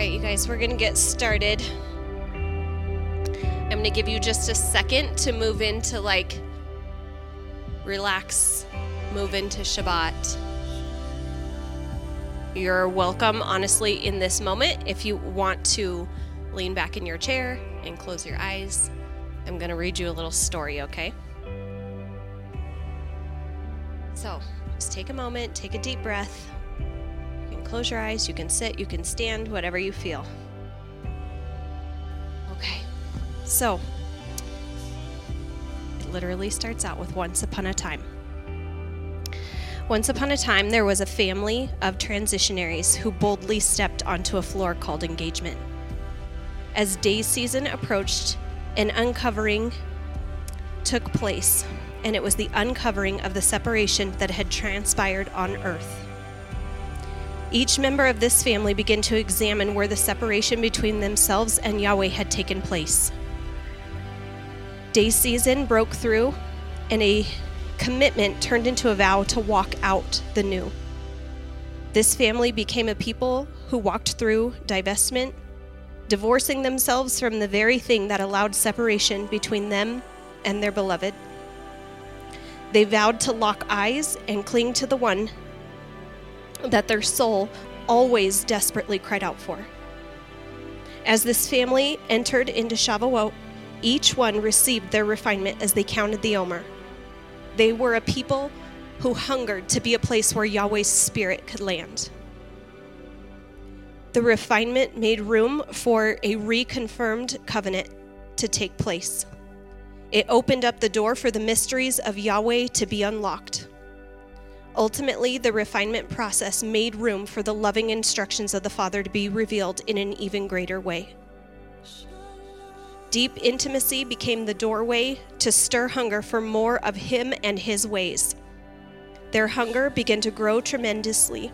right, you guys, we're to get started. I'm to give you just a second to move into like relax, move into Shabbat. You're welcome, honestly, in this moment. If you want to lean back in your chair and close your eyes, I'm to read you a little story, okay? So just take a moment, take a deep breath. Close your eyes, you can sit, you can stand, whatever you feel. Okay, so it literally starts out with once upon a time. Once upon a time, there was a family of transitionaries who boldly stepped onto a floor called engagement. As day season approached, an uncovering took place, and it was the uncovering of the separation that had transpired on earth. Each member of this family began to examine where the separation between themselves and Yahweh had taken place. Day season broke through, and a commitment turned into a vow to walk out the new. This family became a people who walked through divestment, divorcing themselves from the very thing that allowed separation between them and their beloved. They vowed to lock eyes and cling to the one that their soul always desperately cried out for. As this family entered into Shavuot, each one received their refinement as they counted the Omer. They were a people who hungered to be a place where Yahweh's Spirit could land. The refinement made room for a reconfirmed covenant to take place. It opened up the door for the mysteries of Yahweh to be unlocked. Ultimately, the refinement process made room for the loving instructions of the Father to be revealed in an even greater way. Deep intimacy became the doorway to stir hunger for more of Him and His ways. Their hunger began to grow tremendously.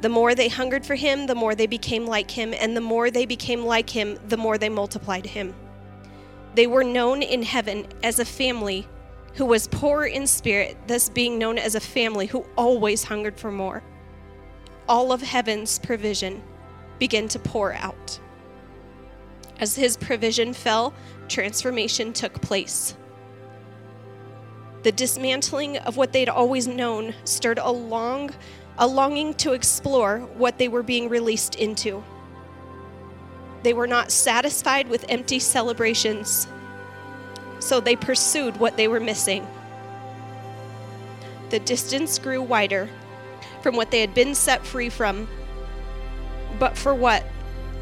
The more they hungered for Him, the more they became like Him, and the more they became like Him, the more they multiplied Him. They were known in heaven as a family who was poor in spirit, thus being known as a family who always hungered for more. All of heaven's provision began to pour out. As his provision fell, transformation took place. The dismantling of what they'd always known stirred a long a longing to explore what they were being released into. They were not satisfied with empty celebrations, so they pursued what they were missing. The distance grew wider from what they had been set free from. But for what?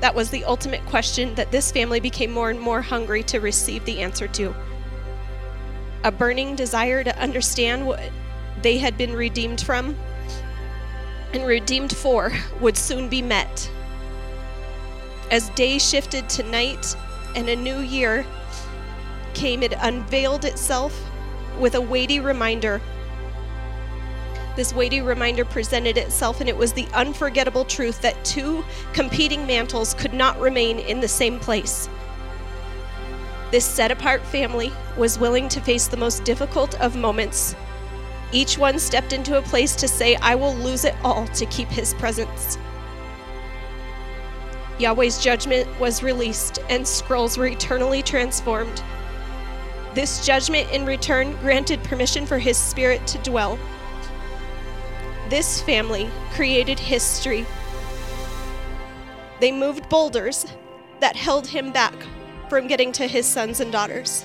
That was the ultimate question that this family became more and more hungry to receive the answer to. A burning desire to understand what they had been redeemed from and redeemed for would soon be met. As day shifted to night and a new year came, it unveiled itself with a weighty reminder. This weighty reminder presented itself, and it was the unforgettable truth that two competing mantles could not remain in the same place. This set apart family was willing to face the most difficult of moments. Each one stepped into a place to say, I will lose it all to keep his presence. Yahweh's judgment was released, and scrolls were eternally transformed. This judgment, in return, granted permission for his spirit to dwell. This family created history. They moved boulders that held him back from getting to his sons and daughters.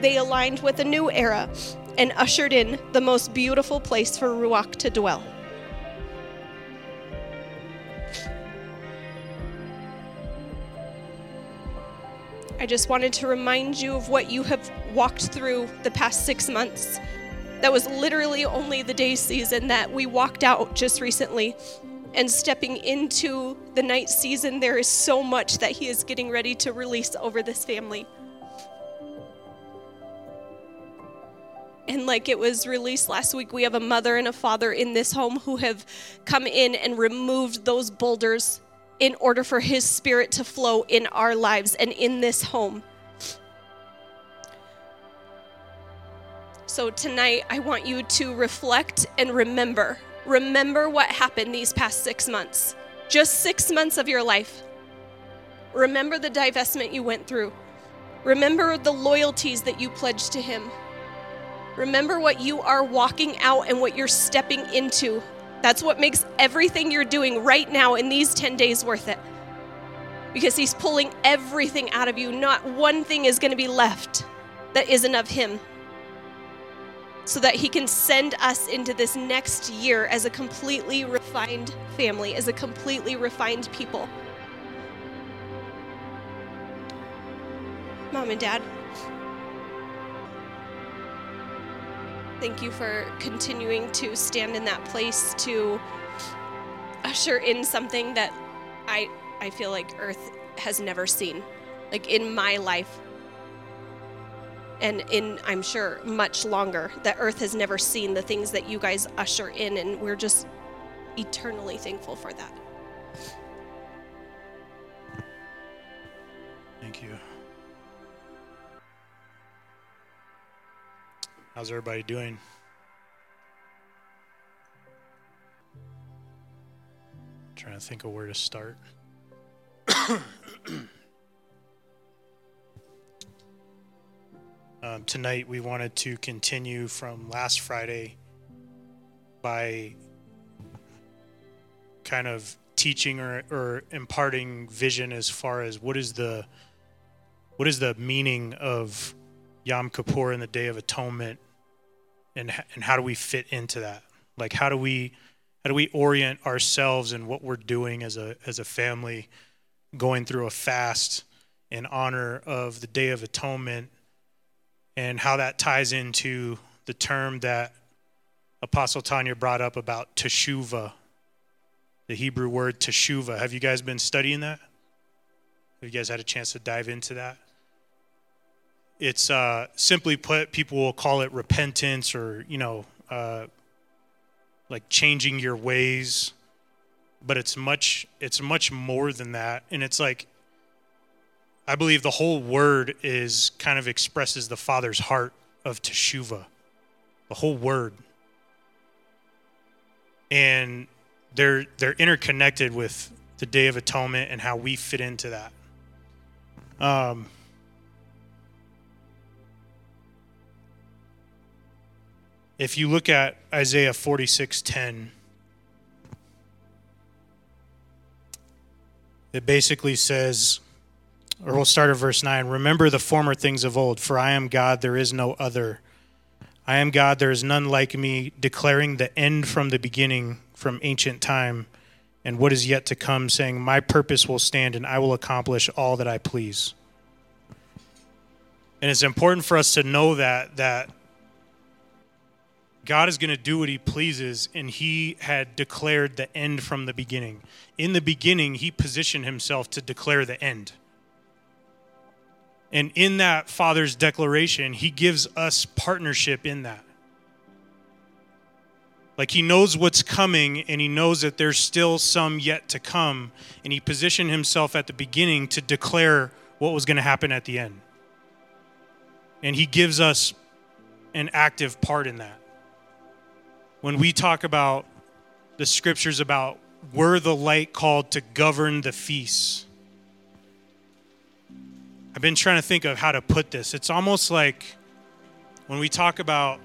They aligned with a new era and ushered in the most beautiful place for Ruach to dwell. I just wanted to remind you of what you have walked through the past six months. That was literally only the day season that we walked out just recently. And stepping into the night season, there is so much that He is getting ready to release over this family. And like it was released last week, we have a mother and a father in this home who have come in and removed those boulders in order for His Spirit to flow in our lives and in this home. So tonight, I want you to reflect and remember. Remember what happened these past six months. just six months of your life. Remember the divestment you went through. Remember the loyalties that you pledged to Him. Remember what you are walking out and what you're stepping into. That's what makes everything you're doing right now in these 10 days worth it. Because He's pulling everything out of you. Not one thing is going to be left that isn't of Him. So that He can send us into this next year as a completely refined family, as a completely refined people. Mom and Dad, thank you for continuing to stand in that place to usher in something that I I feel like Earth has never seen, like in my life, and in I'm sure much longer that Earth has never seen the things that you guys usher in, and we're just eternally thankful for that. How's everybody doing? trying to think of where to start. um, tonight, we wanted to continue from last Friday by kind of teaching or, or imparting vision as far as what is the what is the meaning of Yom Kippur and the Day of Atonement, and and how do we fit into that? Like how do we how do we orient ourselves and what we're doing as a as a family, going through a fast in honor of the Day of Atonement, and how that ties into the term that Apostle Tanya brought up about teshuva, the Hebrew word teshuva. Have you guys been studying that? Have you guys had a chance to dive into that? It's uh, simply put, people will call it repentance or, you know, uh, like changing your ways. But it's much, it's much more than that. And it's like, I believe the whole word is kind of expresses the Father's heart of teshuva, the whole word. And they're they're interconnected with the Day of Atonement and how we fit into that. Um, if you look at Isaiah 46:10, it basically says, or we'll start at verse 9 Remember the former things of old, for I am God, there is no other. I am God, there is none like me, declaring the end from the beginning, from ancient time, and what is yet to come, saying, My purpose will stand, and I will accomplish all that I please. And it's important for us to know that that God is going to do what he pleases, and he had declared the end from the beginning. In the beginning, he positioned himself to declare the end. And in that Father's declaration, he gives us partnership in that. Like he knows what's coming, and he knows that there's still some yet to come, and he positioned himself at the beginning to declare what was going to happen at the end. And he gives us an active part in that when we talk about the scriptures about we're the light called to govern the feasts. I've been trying to think of how to put this. It's almost like when we talk about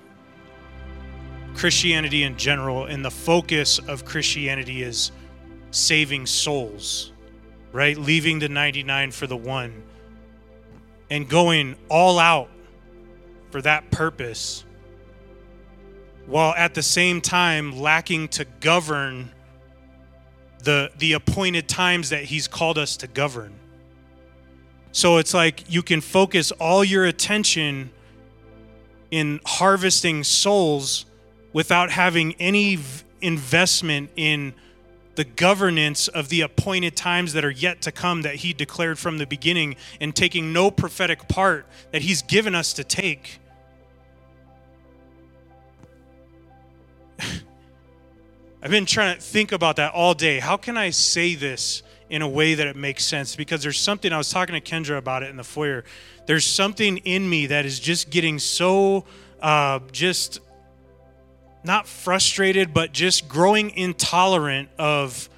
Christianity in general, and the focus of Christianity is saving souls, right? Leaving the 99 for the one and going all out for that purpose while at the same time lacking to govern the the appointed times that he's called us to govern. So it's like you can focus all your attention in harvesting souls without having any investment in the governance of the appointed times that are yet to come that he declared from the beginning and taking no prophetic part that he's given us to take I've been trying to think about that all day. How can I say this in a way that it makes sense? Because there's something, I was talking to Kendra about it in the foyer. There's something in me that is just getting so, uh, just not frustrated, but just growing intolerant of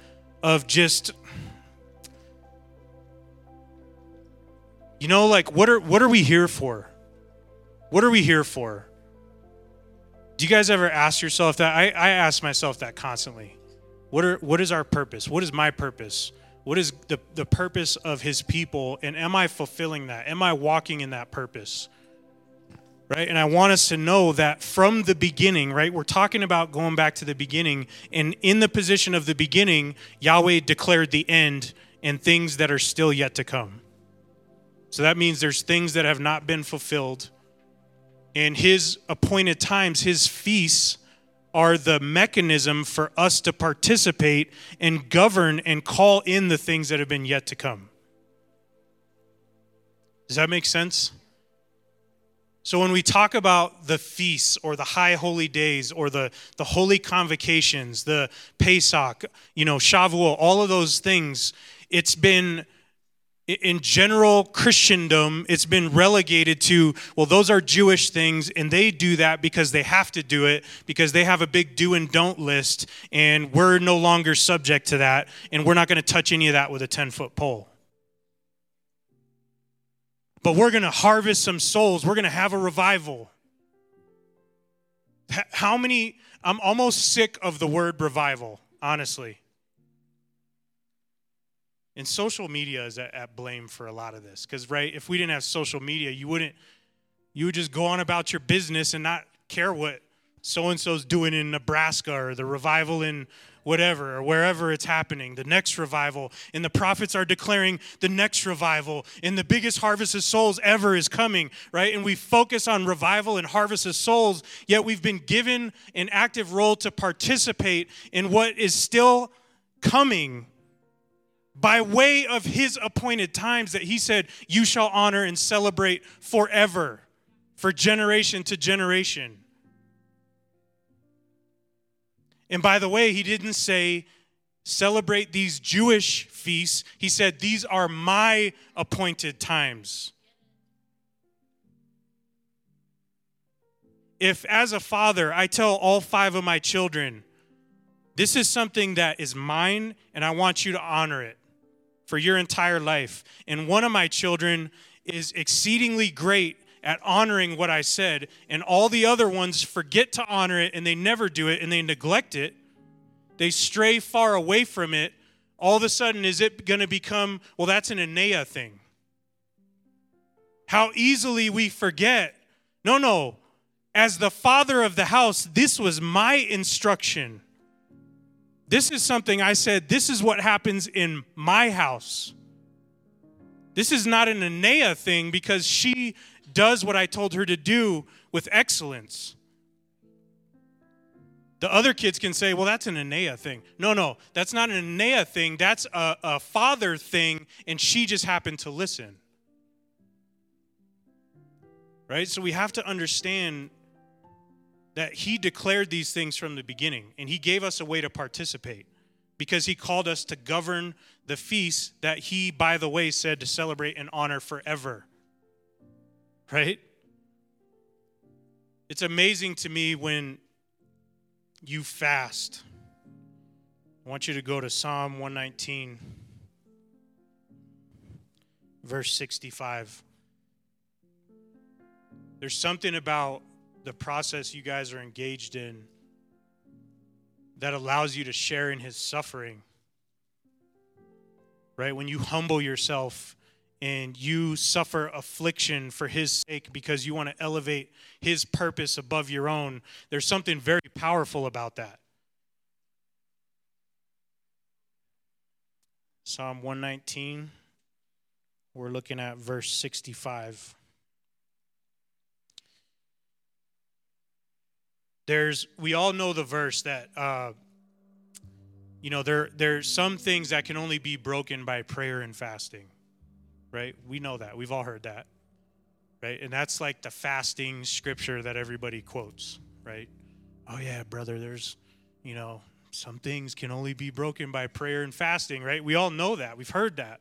of just you know like what are what are we here for what are we here for do you guys ever ask yourself that? I, I ask myself that constantly. What are what is our purpose? What is my purpose? What is the, the purpose of his people? And am i fulfilling that? Am i walking in that purpose? Right? And i want us to know that from the beginning right we're talking about going back to the beginning and in the position of the beginning yahweh declared the end and things that are still yet to come. So that means there's things that have not been fulfilled and his appointed times his feasts are the mechanism for us to participate and govern and call in the things that have been yet to come. Does that make sense? So when we talk about the feasts or the high holy days or the, the holy convocations, the Pesach, you know, Shavuot, all of those things, it's been in general Christendom, it's been relegated to, well, those are Jewish things, and they do that because they have to do it, because they have a big do and don't list, and we're no longer subject to that, and we're not going to touch any of that with a 10 foot pole. But we're going to harvest some souls, we're going to have a revival. How many, I'm almost sick of the word revival, honestly. And social media is at, at blame for a lot of this. Because, right, if we didn't have social media, you wouldn't, you would just go on about your business and not care what so and so's doing in Nebraska or the revival in whatever or wherever it's happening, the next revival. And the prophets are declaring the next revival, and the biggest harvest of souls ever is coming, right? And we focus on revival and harvest of souls, yet we've been given an active role to participate in what is still coming by way of his appointed times that he said, You shall honor and celebrate forever, for generation to generation. And by the way, he didn't say, Celebrate these Jewish feasts. He said, These are my appointed times. If, as a father, I tell all five of my children, this is something that is mine and I want you to honor it for your entire life. And one of my children is exceedingly great at honoring what I said, and all the other ones forget to honor it and they never do it and they neglect it. They stray far away from it. All of a sudden, is it going to become, well, that's an Anea thing? How easily we forget. No, no. As the father of the house, this was my instruction. This is something I said, this is what happens in my house. This is not an Anea thing because she does what I told her to do with excellence. The other kids can say, well, that's an Anea thing. No, no, that's not an Anea thing. That's a, a father thing, and she just happened to listen. Right? So we have to understand that he declared these things from the beginning and he gave us a way to participate because he called us to govern the feast that he by the way said to celebrate and honor forever. Right? It's amazing to me when you fast. I want you to go to psalm 119 verse 65 there's something about the process you guys are engaged in that allows you to share in his suffering. Right? When you humble yourself and you suffer affliction for his sake because you want to elevate his purpose above your own, there's something very powerful about that. Psalm 119, we're looking at verse 65. There's we all know the verse that uh, you know there there's some things that can only be broken by prayer and fasting right? We know that. We've all heard that right? And that's like the fasting scripture that everybody quotes right? Oh yeah brother there's you know some things can only be broken by prayer and fasting right? We all know that. We've heard that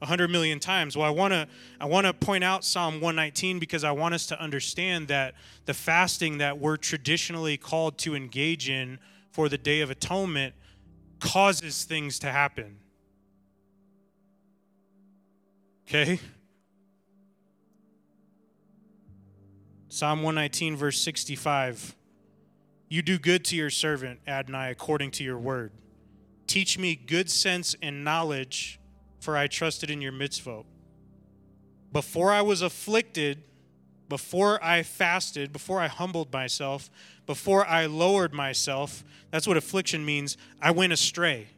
100 million times. Well, I want to I want to point out Psalm 119 because I want us to understand that the fasting that we're traditionally called to engage in for the day of atonement causes things to happen. Okay? Psalm 119, verse 65. You do good to your servant, Adonai, according to your word. Teach me good sense and knowledge, for I trusted in your mitzvot. Before I was afflicted, before I fasted, before I humbled myself, before I lowered myself, that's what affliction means, I went astray.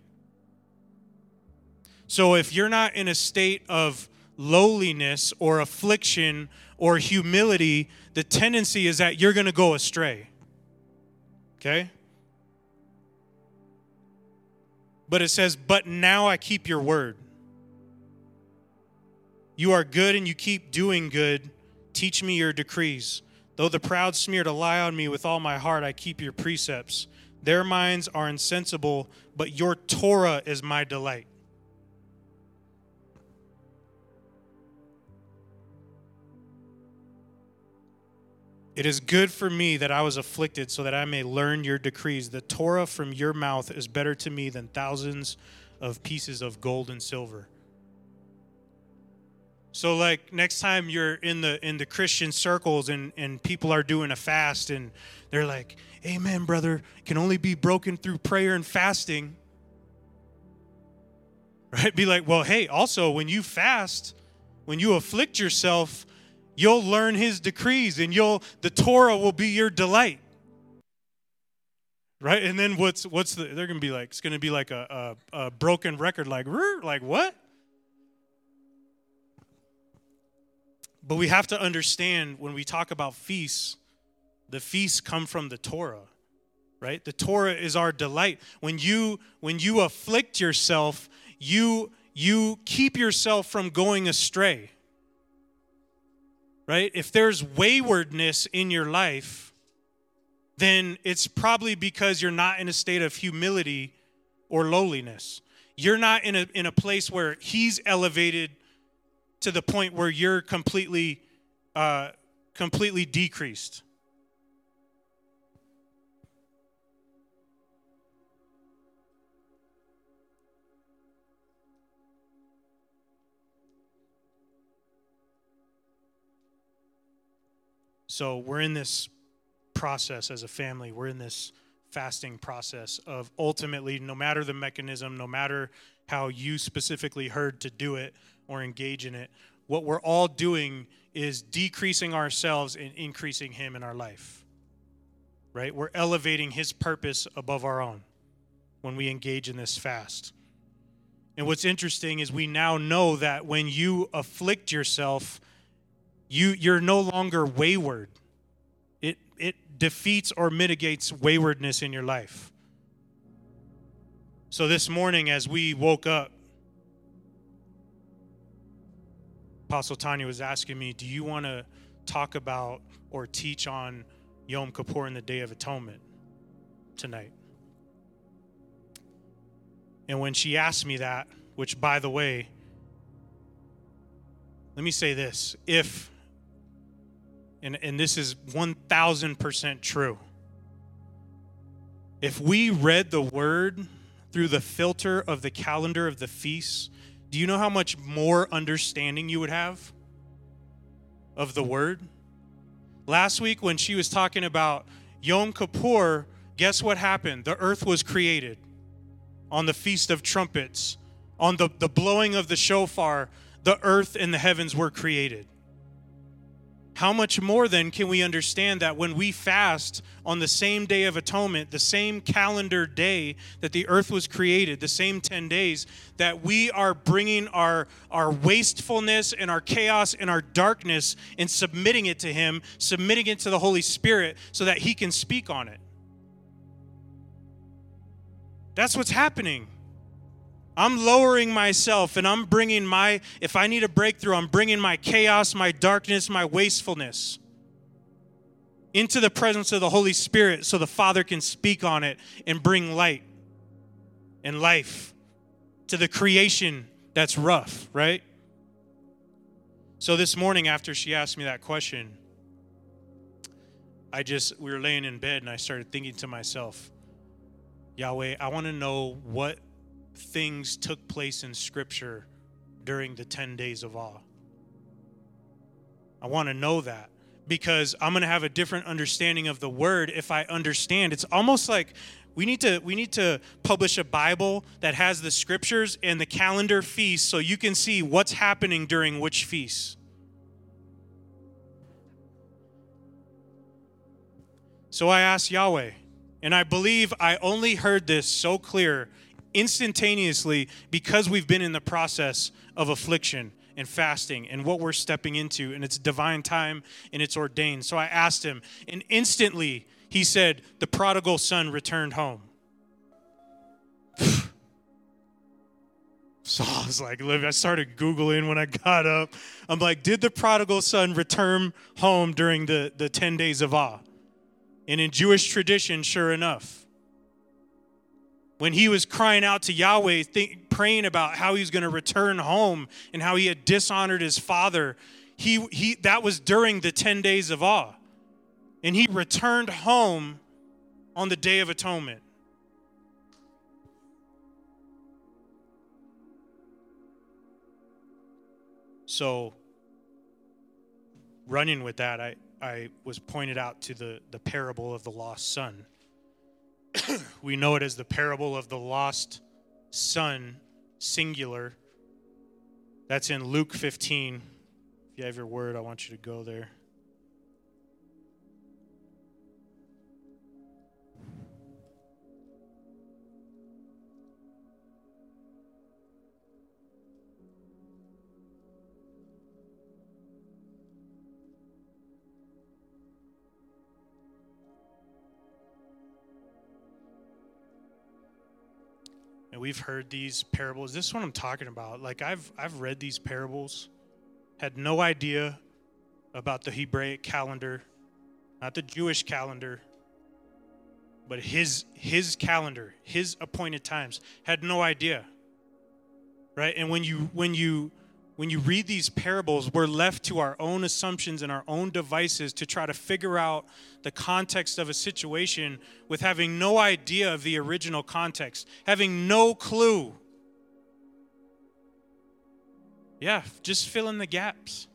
So if you're not in a state of lowliness or affliction or humility, the tendency is that you're going to go astray. Okay? But it says, But now I keep your word. You are good and you keep doing good. Teach me your decrees. Though the proud smear to lie on me with all my heart, I keep your precepts. Their minds are insensible, but your Torah is my delight. It is good for me that I was afflicted so that I may learn your decrees. The Torah from your mouth is better to me than thousands of pieces of gold and silver. So like next time you're in the in the Christian circles and and people are doing a fast and they're like, "Amen, brother, can only be broken through prayer and fasting." Right? Be like, "Well, hey, also when you fast, when you afflict yourself, you'll learn his decrees and you'll the torah will be your delight right and then what's what's the they're gonna be like it's gonna be like a, a, a broken record like like what but we have to understand when we talk about feasts the feasts come from the torah right the torah is our delight when you when you afflict yourself you you keep yourself from going astray right? If there's waywardness in your life, then it's probably because you're not in a state of humility or lowliness. You're not in a, in a place where He's elevated to the point where you're completely, uh, completely decreased. So we're in this process as a family. We're in this fasting process of ultimately, no matter the mechanism, no matter how you specifically heard to do it or engage in it, what we're all doing is decreasing ourselves and increasing Him in our life. Right? We're elevating His purpose above our own when we engage in this fast. And what's interesting is we now know that when you afflict yourself, you you're no longer wayward it it defeats or mitigates waywardness in your life so this morning as we woke up apostle tanya was asking me do you want to talk about or teach on yom kippur and the day of atonement tonight and when she asked me that which by the way let me say this if and, and this is 1000% true. If we read the word through the filter of the calendar of the feasts, do you know how much more understanding you would have of the word? Last week, when she was talking about Yom Kippur, guess what happened? The earth was created on the Feast of Trumpets, on the, the blowing of the shofar, the earth and the heavens were created. How much more then can we understand that when we fast on the same day of atonement, the same calendar day that the earth was created, the same 10 days, that we are bringing our, our wastefulness and our chaos and our darkness and submitting it to Him, submitting it to the Holy Spirit so that He can speak on it? That's what's happening. I'm lowering myself and I'm bringing my, if I need a breakthrough, I'm bringing my chaos, my darkness, my wastefulness into the presence of the Holy Spirit so the Father can speak on it and bring light and life to the creation that's rough, right? So this morning, after she asked me that question, I just, we were laying in bed and I started thinking to myself, Yahweh, I want to know what things took place in Scripture during the 10 days of awe. I want to know that because I'm going to have a different understanding of the word if I understand. It's almost like we need to we need to publish a Bible that has the scriptures and the calendar feasts so you can see what's happening during which feasts. So I asked Yahweh, and I believe I only heard this so clear instantaneously because we've been in the process of affliction and fasting and what we're stepping into, and it's divine time and it's ordained. So I asked him, and instantly he said, The prodigal son returned home. So I was like, I started Googling when I got up. I'm like, did the prodigal son return home during the, the 10 days of awe? And in Jewish tradition, sure enough, when he was crying out to Yahweh, praying about how he was going to return home and how he had dishonored his father, he, he, that was during the 10 days of awe. And he returned home on the Day of Atonement. So, running with that, I, I was pointed out to the, the parable of the lost son. we know it as the parable of the lost son, singular. That's in Luke 15. If you have your word, I want you to go there. And we've heard these parables. This is what I'm talking about. Like I've I've read these parables, had no idea about the Hebraic calendar, not the Jewish calendar, but his his calendar, his appointed times. Had no idea. Right? And when you when you when you read these parables, we're left to our own assumptions and our own devices to try to figure out the context of a situation with having no idea of the original context, having no clue. Yeah, just fill in the gaps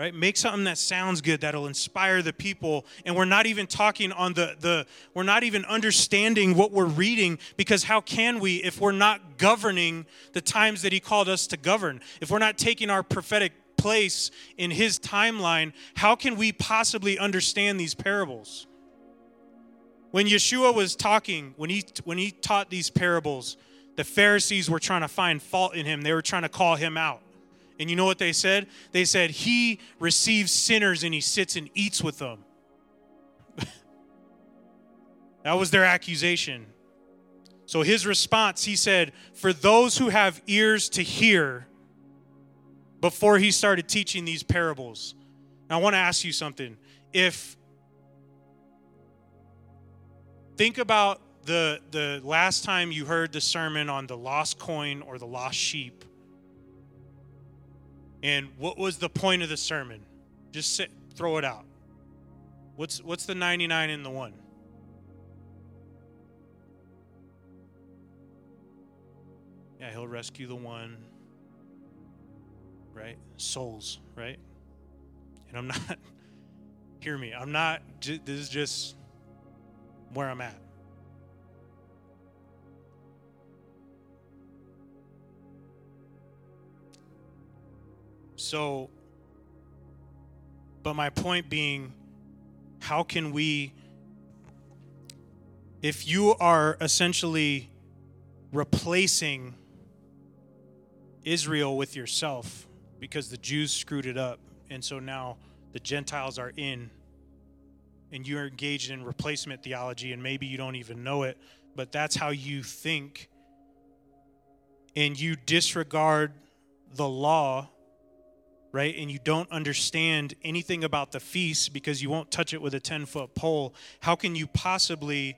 right? Make something that sounds good that'll inspire the people. And we're not even talking on the the we're not even understanding what we're reading because how can we if we're not governing the times that he called us to govern? If we're not taking our prophetic place in his timeline how can we possibly understand these parables? When yeshua was talking when he when he taught these parables the pharisees were trying to find fault in him. They were trying to call him out and you know what they said? They said, He receives sinners and he sits and eats with them. that was their accusation. So his response, he said, For those who have ears to hear, before he started teaching these parables. Now, I want to ask you something. If think about the the last time you heard the sermon on the lost coin or the lost sheep and what was the point of the sermon? Just sit, throw it out. What's what's the 99 in the one? Yeah, he'll rescue the one. Right? Souls, right? And I'm not hear me. I'm not this is just where I'm at. So, but my point being, how can we, if you are essentially replacing Israel with yourself because the Jews screwed it up, and so now the Gentiles are in, and you're engaged in replacement theology, and maybe you don't even know it, but that's how you think, and you disregard the law right? And you don't understand anything about the feast because you won't touch it with a 10 foot pole, how can you possibly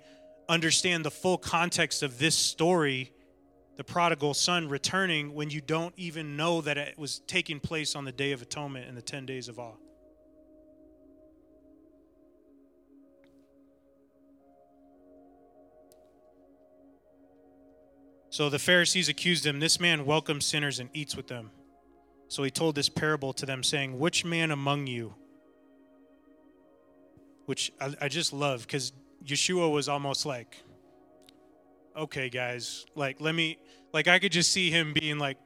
understand the full context of this story, the prodigal son returning, when you don't even know that it was taking place on the Day of Atonement and the 10 days of awe? So the Pharisees accused him, This man welcomes sinners and eats with them. So he told this parable to them, saying, Which man among you, which I, I just love because Yeshua was almost like, Okay, guys, like, let me, like, I could just see him being like,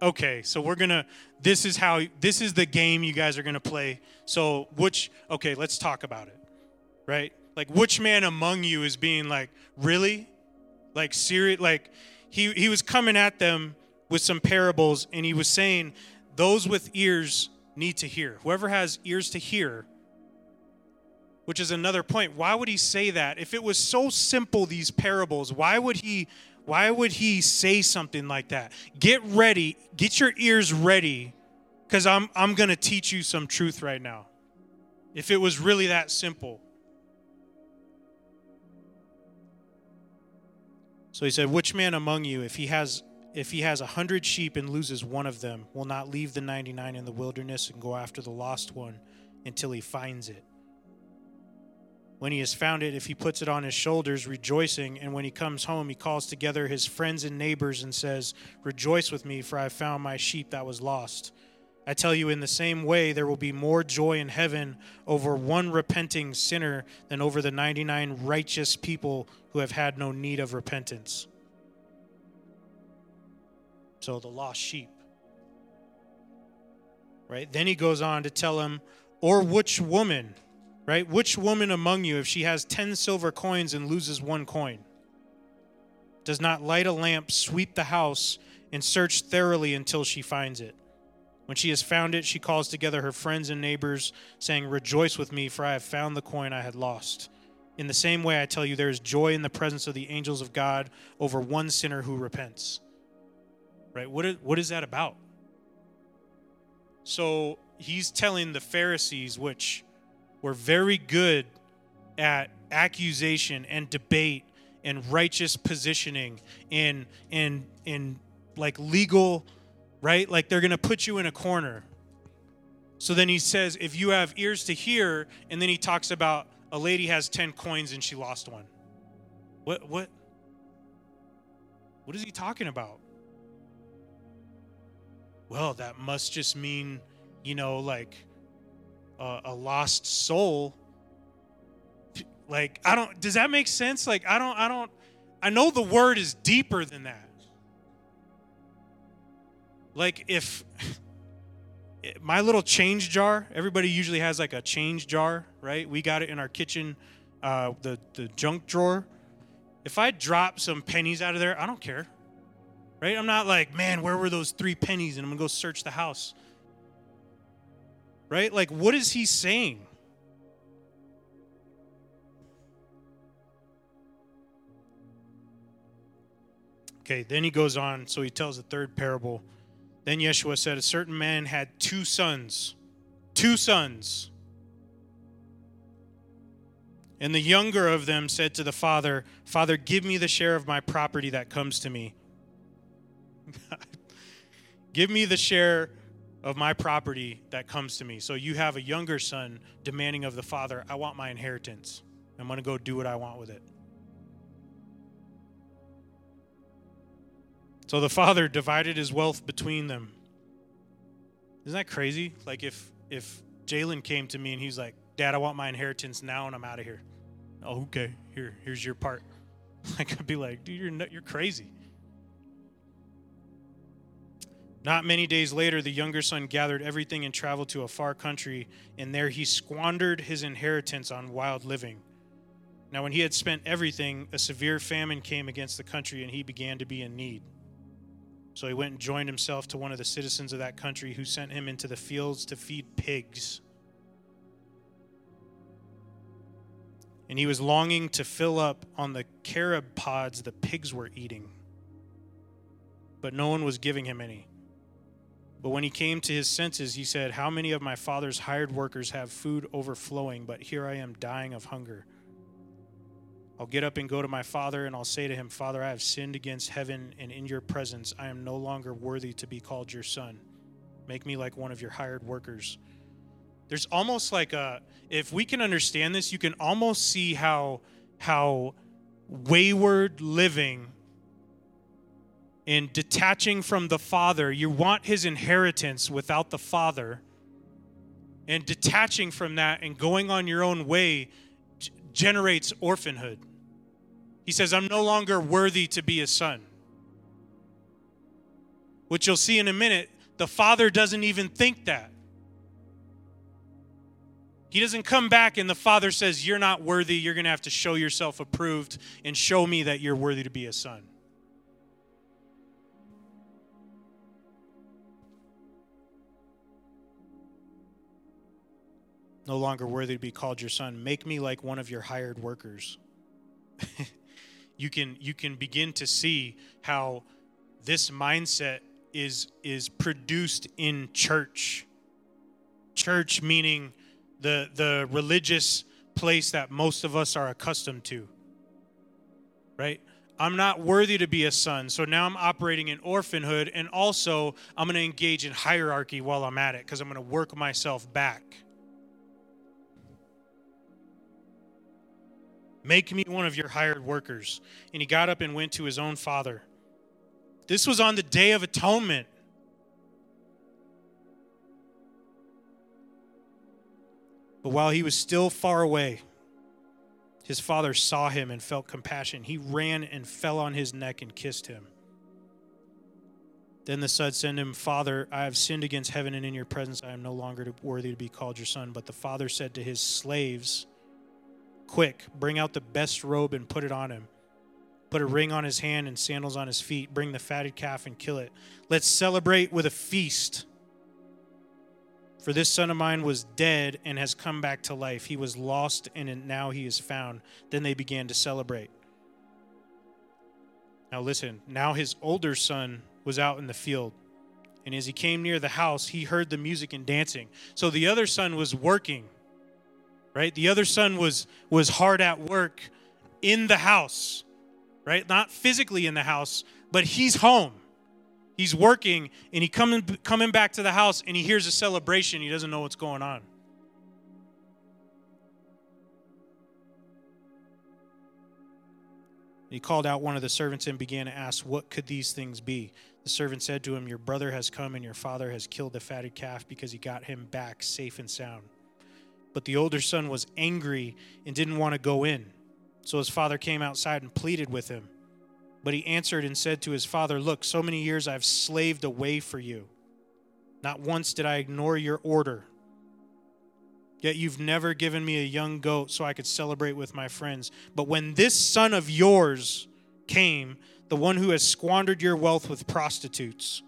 Okay, so we're gonna, this is how, this is the game you guys are gonna play. So, which, okay, let's talk about it, right? Like, which man among you is being like, Really? Like, serious, like, he, he was coming at them with some parables and he was saying, Those with ears need to hear. Whoever has ears to hear, which is another point. Why would he say that? If it was so simple, these parables, why would he why would he say something like that? Get ready, get your ears ready, because I'm I'm gonna teach you some truth right now. If it was really that simple. So he said, Which man among you, if he has if he has a hundred sheep and loses one of them, will not leave the ninety nine in the wilderness and go after the lost one until he finds it? When he has found it, if he puts it on his shoulders, rejoicing, and when he comes home, he calls together his friends and neighbors and says, Rejoice with me, for I have found my sheep that was lost. I tell you, in the same way, there will be more joy in heaven over one repenting sinner than over the 99 righteous people who have had no need of repentance. So, the lost sheep. Right? Then he goes on to tell him, or which woman, right? Which woman among you, if she has 10 silver coins and loses one coin, does not light a lamp, sweep the house, and search thoroughly until she finds it? When she has found it, she calls together her friends and neighbors, saying, Rejoice with me, for I have found the coin I had lost. In the same way, I tell you, there is joy in the presence of the angels of God over one sinner who repents. Right? What is, what is that about? So he's telling the Pharisees, which were very good at accusation and debate and righteous positioning and and and like legal right? Like they're to put you in a corner. So then he says, if you have ears to hear, and then he talks about a lady has 10 coins and she lost one. What, what? What is he talking about? Well, that must just mean, you know, like a, a lost soul. Like, I don't, does that make sense? Like, I don't, I don't, I know the word is deeper than that. Like if my little change jar, everybody usually has like a change jar, right? We got it in our kitchen, uh, the the junk drawer. If I drop some pennies out of there, I don't care, right? I'm not like, man, where were those three pennies? And I'm gonna go search the house, right? Like, what is he saying? Okay, then he goes on. So he tells the third parable. Then Yeshua said, A certain man had two sons. Two sons. And the younger of them said to the father, Father, give me the share of my property that comes to me. give me the share of my property that comes to me. So you have a younger son demanding of the father, I want my inheritance. I'm going to go do what I want with it. So the father divided his wealth between them. Isn't that crazy? Like if if Jalen came to me and he's like, "Dad, I want my inheritance now, and I'm out of here." Oh, okay. Here, here's your part. Like I'd be like, "Dude, you're you're crazy." Not many days later, the younger son gathered everything and traveled to a far country, and there he squandered his inheritance on wild living. Now, when he had spent everything, a severe famine came against the country, and he began to be in need. So he went and joined himself to one of the citizens of that country who sent him into the fields to feed pigs. And he was longing to fill up on the carob pods the pigs were eating. But no one was giving him any. But when he came to his senses, he said, How many of my father's hired workers have food overflowing, but here I am dying of hunger? I'll get up and go to my father, and I'll say to him, Father, I have sinned against heaven, and in your presence I am no longer worthy to be called your son. Make me like one of your hired workers. There's almost like a, if we can understand this, you can almost see how, how wayward living and detaching from the father. You want his inheritance without the father. And detaching from that and going on your own way generates orphanhood. He says, I'm no longer worthy to be a son. Which you'll see in a minute, the father doesn't even think that. He doesn't come back and the father says, You're not worthy. You're going to have to show yourself approved and show me that you're worthy to be a son. No longer worthy to be called your son. Make me like one of your hired workers. you can you can begin to see how this mindset is is produced in church. Church meaning the the religious place that most of us are accustomed to. Right? I'm not worthy to be a son, so now I'm operating in orphanhood, and also I'm going to engage in hierarchy while I'm at it because I'm going to work myself back. Make me one of your hired workers. And he got up and went to his own father. This was on the Day of Atonement. But while he was still far away, his father saw him and felt compassion. He ran and fell on his neck and kissed him. Then the son said to him, Father, I have sinned against heaven and in your presence. I am no longer worthy to be called your son. But the father said to his slaves, Quick, bring out the best robe and put it on him. Put a ring on his hand and sandals on his feet. Bring the fatted calf and kill it. Let's celebrate with a feast. For this son of mine was dead and has come back to life. He was lost and now he is found. Then they began to celebrate. Now listen, now his older son was out in the field. And as he came near the house, he heard the music and dancing. So the other son was working. Right? The other son was was hard at work in the house. Right? Not physically in the house, but he's home he's working and he coming coming back to the house and he hears a celebration he doesn't know what's going on he called out one of the servants and began to ask what could these things be the servant said to him your brother has come and your father has killed the fatted calf because he got him back safe and sound but the older son was angry and didn't want to go in so his father came outside and pleaded with him but he answered and said to his father, Look, so many years I've slaved away for you. Not once did I ignore your order. Yet you've never given me a young goat so I could celebrate with my friends. But when this son of yours came, the one who has squandered your wealth with prostitutes,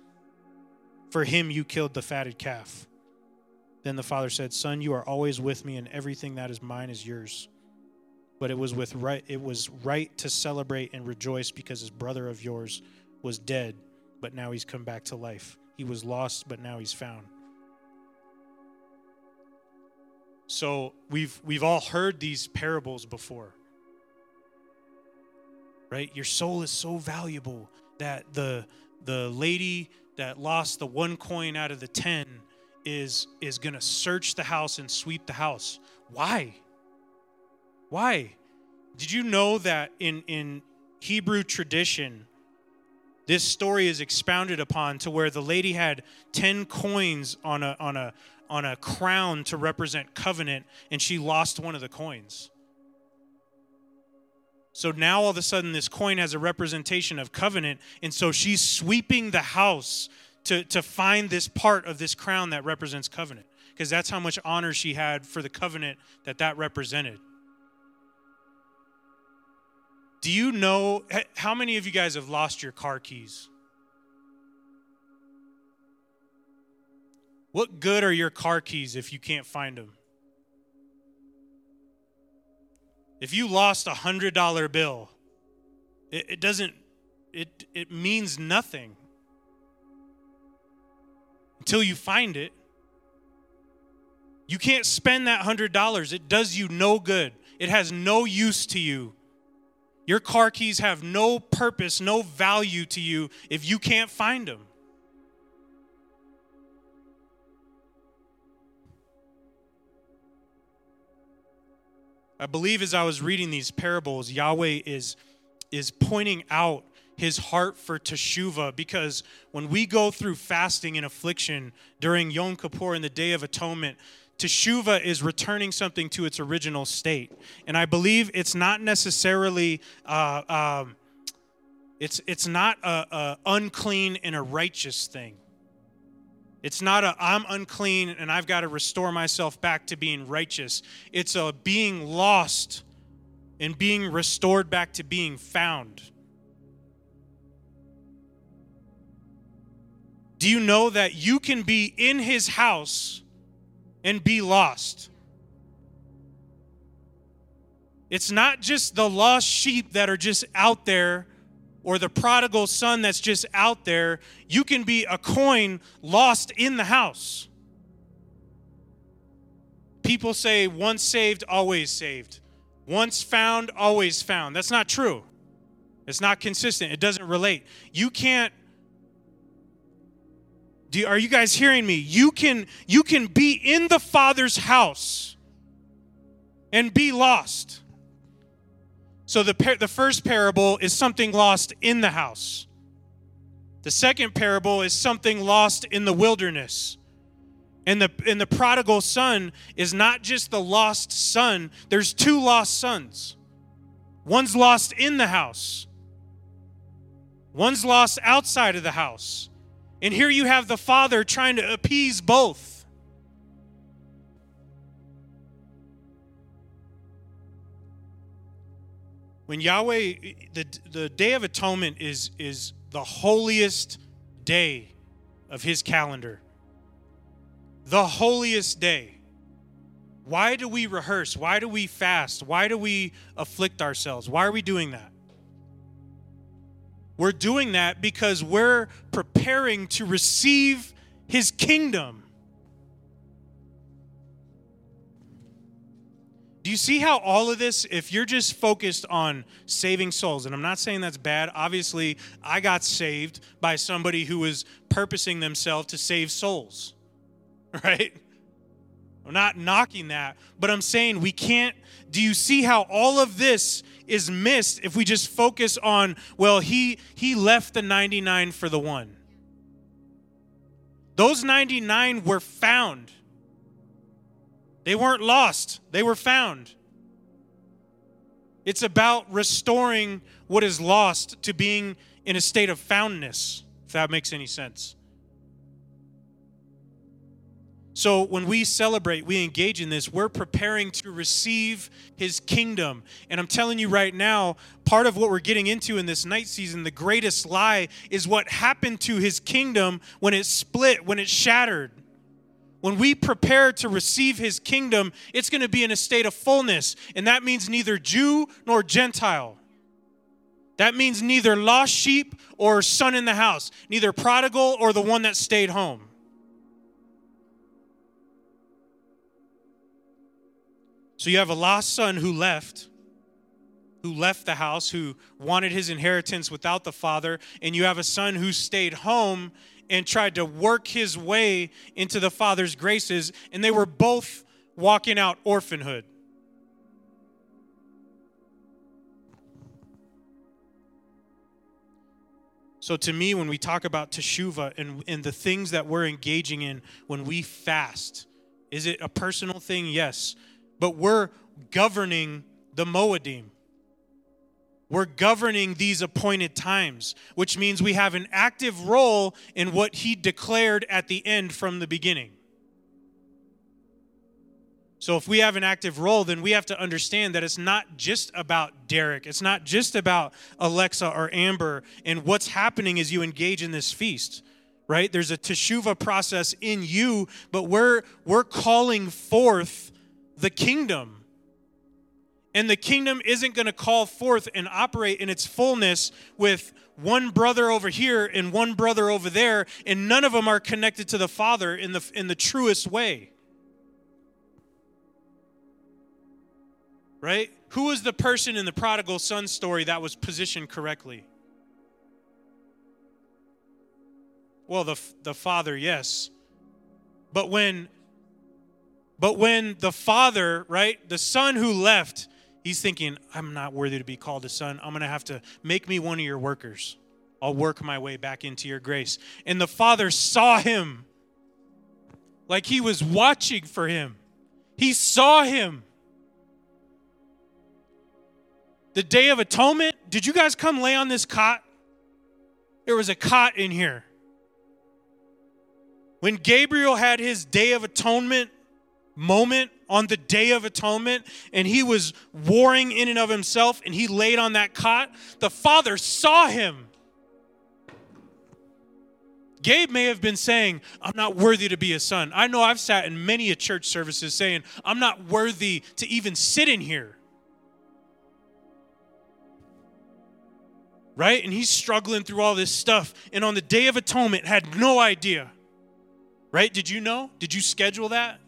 for him you killed the fatted calf. Then the father said, Son, you are always with me, and everything that is mine is yours. But it was with right it was right to celebrate and rejoice because his brother of yours was dead but now he's come back to life. He was lost but now he's found. So we've we've all heard these parables before right? Your soul is so valuable that the the lady that lost the one coin out of the 10 is is going to search the house and sweep the house why why? Did you know that in, in Hebrew tradition, this story is expounded upon to where the lady had 10 coins on a, on a, on a crown to represent covenant, and she lost one of the coins. So now all of a sudden, this coin has a representation of covenant, and so she's sweeping the house to, to find this part of this crown that represents covenant, because that's how much honor she had for the covenant that that represented. Do you know how many of you guys have lost your car keys? What good are your car keys if you can't find them? If you lost a hundred dollar bill, it, it, doesn't it it means nothing until you find it. You can't spend that hundred dollars. It does you no good. It has no use to you your car keys have no purpose, no value to you if you can't find them. I believe as I was reading these parables, Yahweh is, is pointing out his heart for teshuva because when we go through fasting and affliction during Yom Kippur and the Day of Atonement, teshuva is returning something to its original state. And I believe it's not necessarily. Uh, um, it's, it's not a, a unclean and a righteous thing. It's not a I'm unclean and I've got to restore myself back to being righteous. It's a being lost and being restored back to being found. Do you know that you can be in his house and be lost? It's not just the lost sheep that are just out there or the prodigal son that's just out there. You can be a coin lost in the house. People say once saved, always saved. Once found, always found. That's not true. It's not consistent. It doesn't relate. You can't do, are you guys hearing me? You can you can be in the Father's house and be lost. So the par- the first parable is something lost in the house. The second parable is something lost in the wilderness. And the and the prodigal son is not just the lost son. There's two lost sons. One's lost in the house. One's lost outside of the house. And here you have the father trying to appease both. When Yahweh, the, the Day of Atonement is, is the holiest day of his calendar. The holiest day. Why do we rehearse? Why do we fast? Why do we afflict ourselves? Why are we doing that? We're doing that because we're preparing to receive his kingdom. Do you see how all of this, if you're just focused on saving souls, and I'm not saying that's bad, obviously, I got saved by somebody who was purposing themselves to save souls, right? I'm not knocking that, but I'm saying we can't. Do you see how all of this is missed if we just focus on, well, he he left the 99 for the one. Those 99 were found. They weren't lost, they were found. It's about restoring what is lost to being in a state of foundness, if that makes any sense. So when we celebrate, we engage in this, we're preparing to receive his kingdom. And I'm telling you right now, part of what we're getting into in this night season, the greatest lie, is what happened to his kingdom when it split, when it shattered. When we prepare to receive his kingdom, it's going to be in a state of fullness. And that means neither Jew nor Gentile. That means neither lost sheep or son in the house, neither prodigal or the one that stayed home. So you have a lost son who left, who left the house, who wanted his inheritance without the father, and you have a son who stayed home and tried to work his way into the father's graces, and they were both walking out orphanhood. So, to me, when we talk about teshuva and, and the things that we're engaging in when we fast, is it a personal thing? Yes but we're governing the Moedim. We're governing these appointed times, which means we have an active role in what he declared at the end from the beginning. So, if we have an active role, then we have to understand that it's not just about Derek. It's not just about Alexa or Amber and what's happening as you engage in this feast, right? There's a teshuva process in you, but we're, we're calling forth the kingdom. And the kingdom isn't going to call forth and operate in its fullness with one brother over here and one brother over there, and none of them are connected to the Father in the, in the truest way. Right? Who was the person in the prodigal son story that was positioned correctly? Well, the, the father, yes. But when but when the father, right, the son who left, he's thinking, I'm not worthy to be called a son. I'm going to have to make me one of your workers. I'll work my way back into your grace. And the father saw him like he was watching for him. He saw him. The Day of Atonement, did you guys come lay on this cot? There was a cot in here. When Gabriel had his Day of Atonement moment on the Day of Atonement and he was warring in and of himself and he laid on that cot, the Father saw him. Gabe may have been saying, I'm not worthy to be a son. I know I've sat in many a church services saying, I'm not worthy to even sit in here. Right? And he's struggling through all this stuff. And on the Day of Atonement, had no idea. Right? Did you know? Did you schedule that?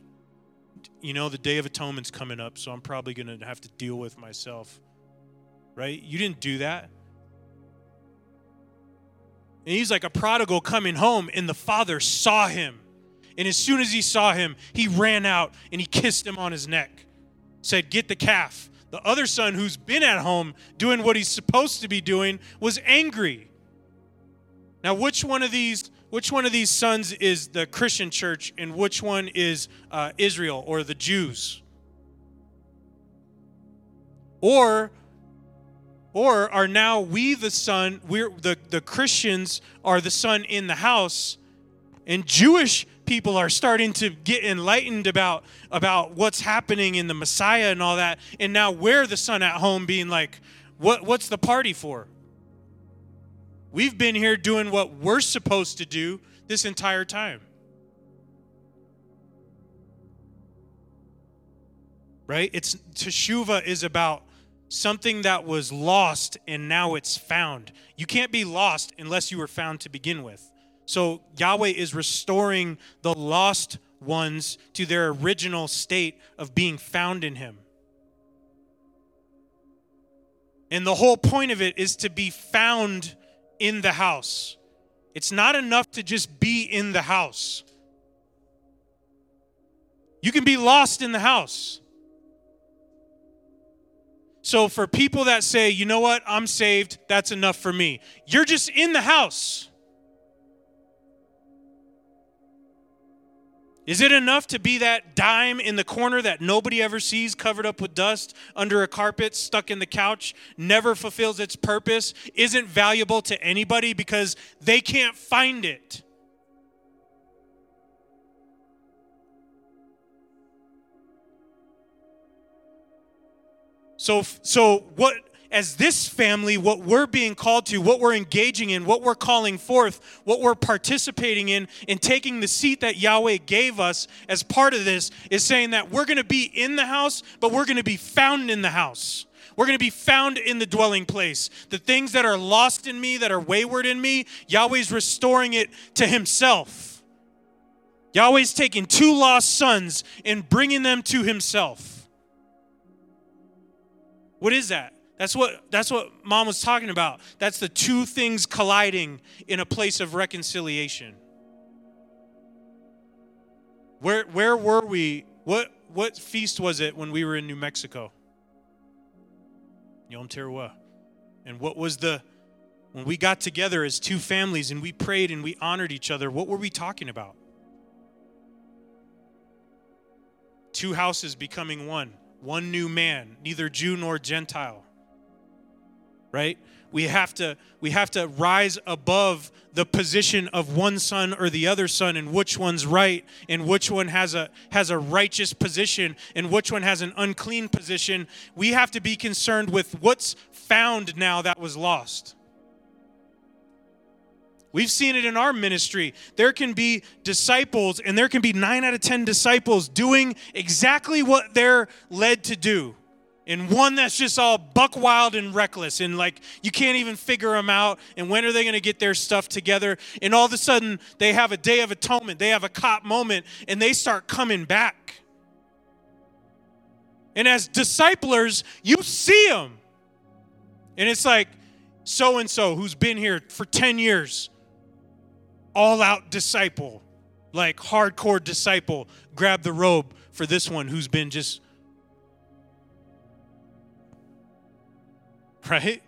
You know, the Day of Atonement's coming up, so I'm probably going to have to deal with myself. Right? You didn't do that. And he's like a prodigal coming home, and the father saw him. And as soon as he saw him, he ran out and he kissed him on his neck, said, Get the calf. The other son, who's been at home doing what he's supposed to be doing, was angry. Now, which one of these? Which one of these sons is the Christian church, and which one is uh, Israel or the Jews? Or, or are now we the son? We're the the Christians are the son in the house, and Jewish people are starting to get enlightened about about what's happening in the Messiah and all that. And now we're the son at home being like, what what's the party for? We've been here doing what we're supposed to do this entire time. Right? It's teshuva is about something that was lost and now it's found. You can't be lost unless you were found to begin with. So Yahweh is restoring the lost ones to their original state of being found in Him. And the whole point of it is to be found in the house. It's not enough to just be in the house. You can be lost in the house. So, for people that say, you know what, I'm saved, that's enough for me, you're just in the house. Is it enough to be that dime in the corner that nobody ever sees, covered up with dust, under a carpet, stuck in the couch, never fulfills its purpose, isn't valuable to anybody because they can't find it? So, so what as this family, what we're being called to, what we're engaging in, what we're calling forth, what we're participating in, and taking the seat that Yahweh gave us as part of this, is saying that we're going to be in the house, but we're going to be found in the house. We're going to be found in the dwelling place. The things that are lost in me, that are wayward in me, Yahweh's restoring it to Himself. Yahweh's taking two lost sons and bringing them to Himself. What is that? That's what that's what mom was talking about. That's the two things colliding in a place of reconciliation. Where where were we? What what feast was it when we were in New Mexico? Yom Teruah. And what was the when we got together as two families and we prayed and we honored each other, what were we talking about? Two houses becoming one, one new man, neither Jew nor Gentile right? We have to we have to rise above the position of one son or the other son and which one's right and which one has a has a righteous position and which one has an unclean position. We have to be concerned with what's found now that was lost. We've seen it in our ministry. There can be disciples, and there can be nine out of 10 disciples doing exactly what they're led to do and one that's just all buck wild and reckless and like you can't even figure them out and when are they going to get their stuff together? And all of a sudden they have a day of atonement they have a cop moment and they start coming back. And as disciplers you see them and it's like so and so who's been here for 10 years all out disciple like hardcore disciple grab the robe for this one who's been just right?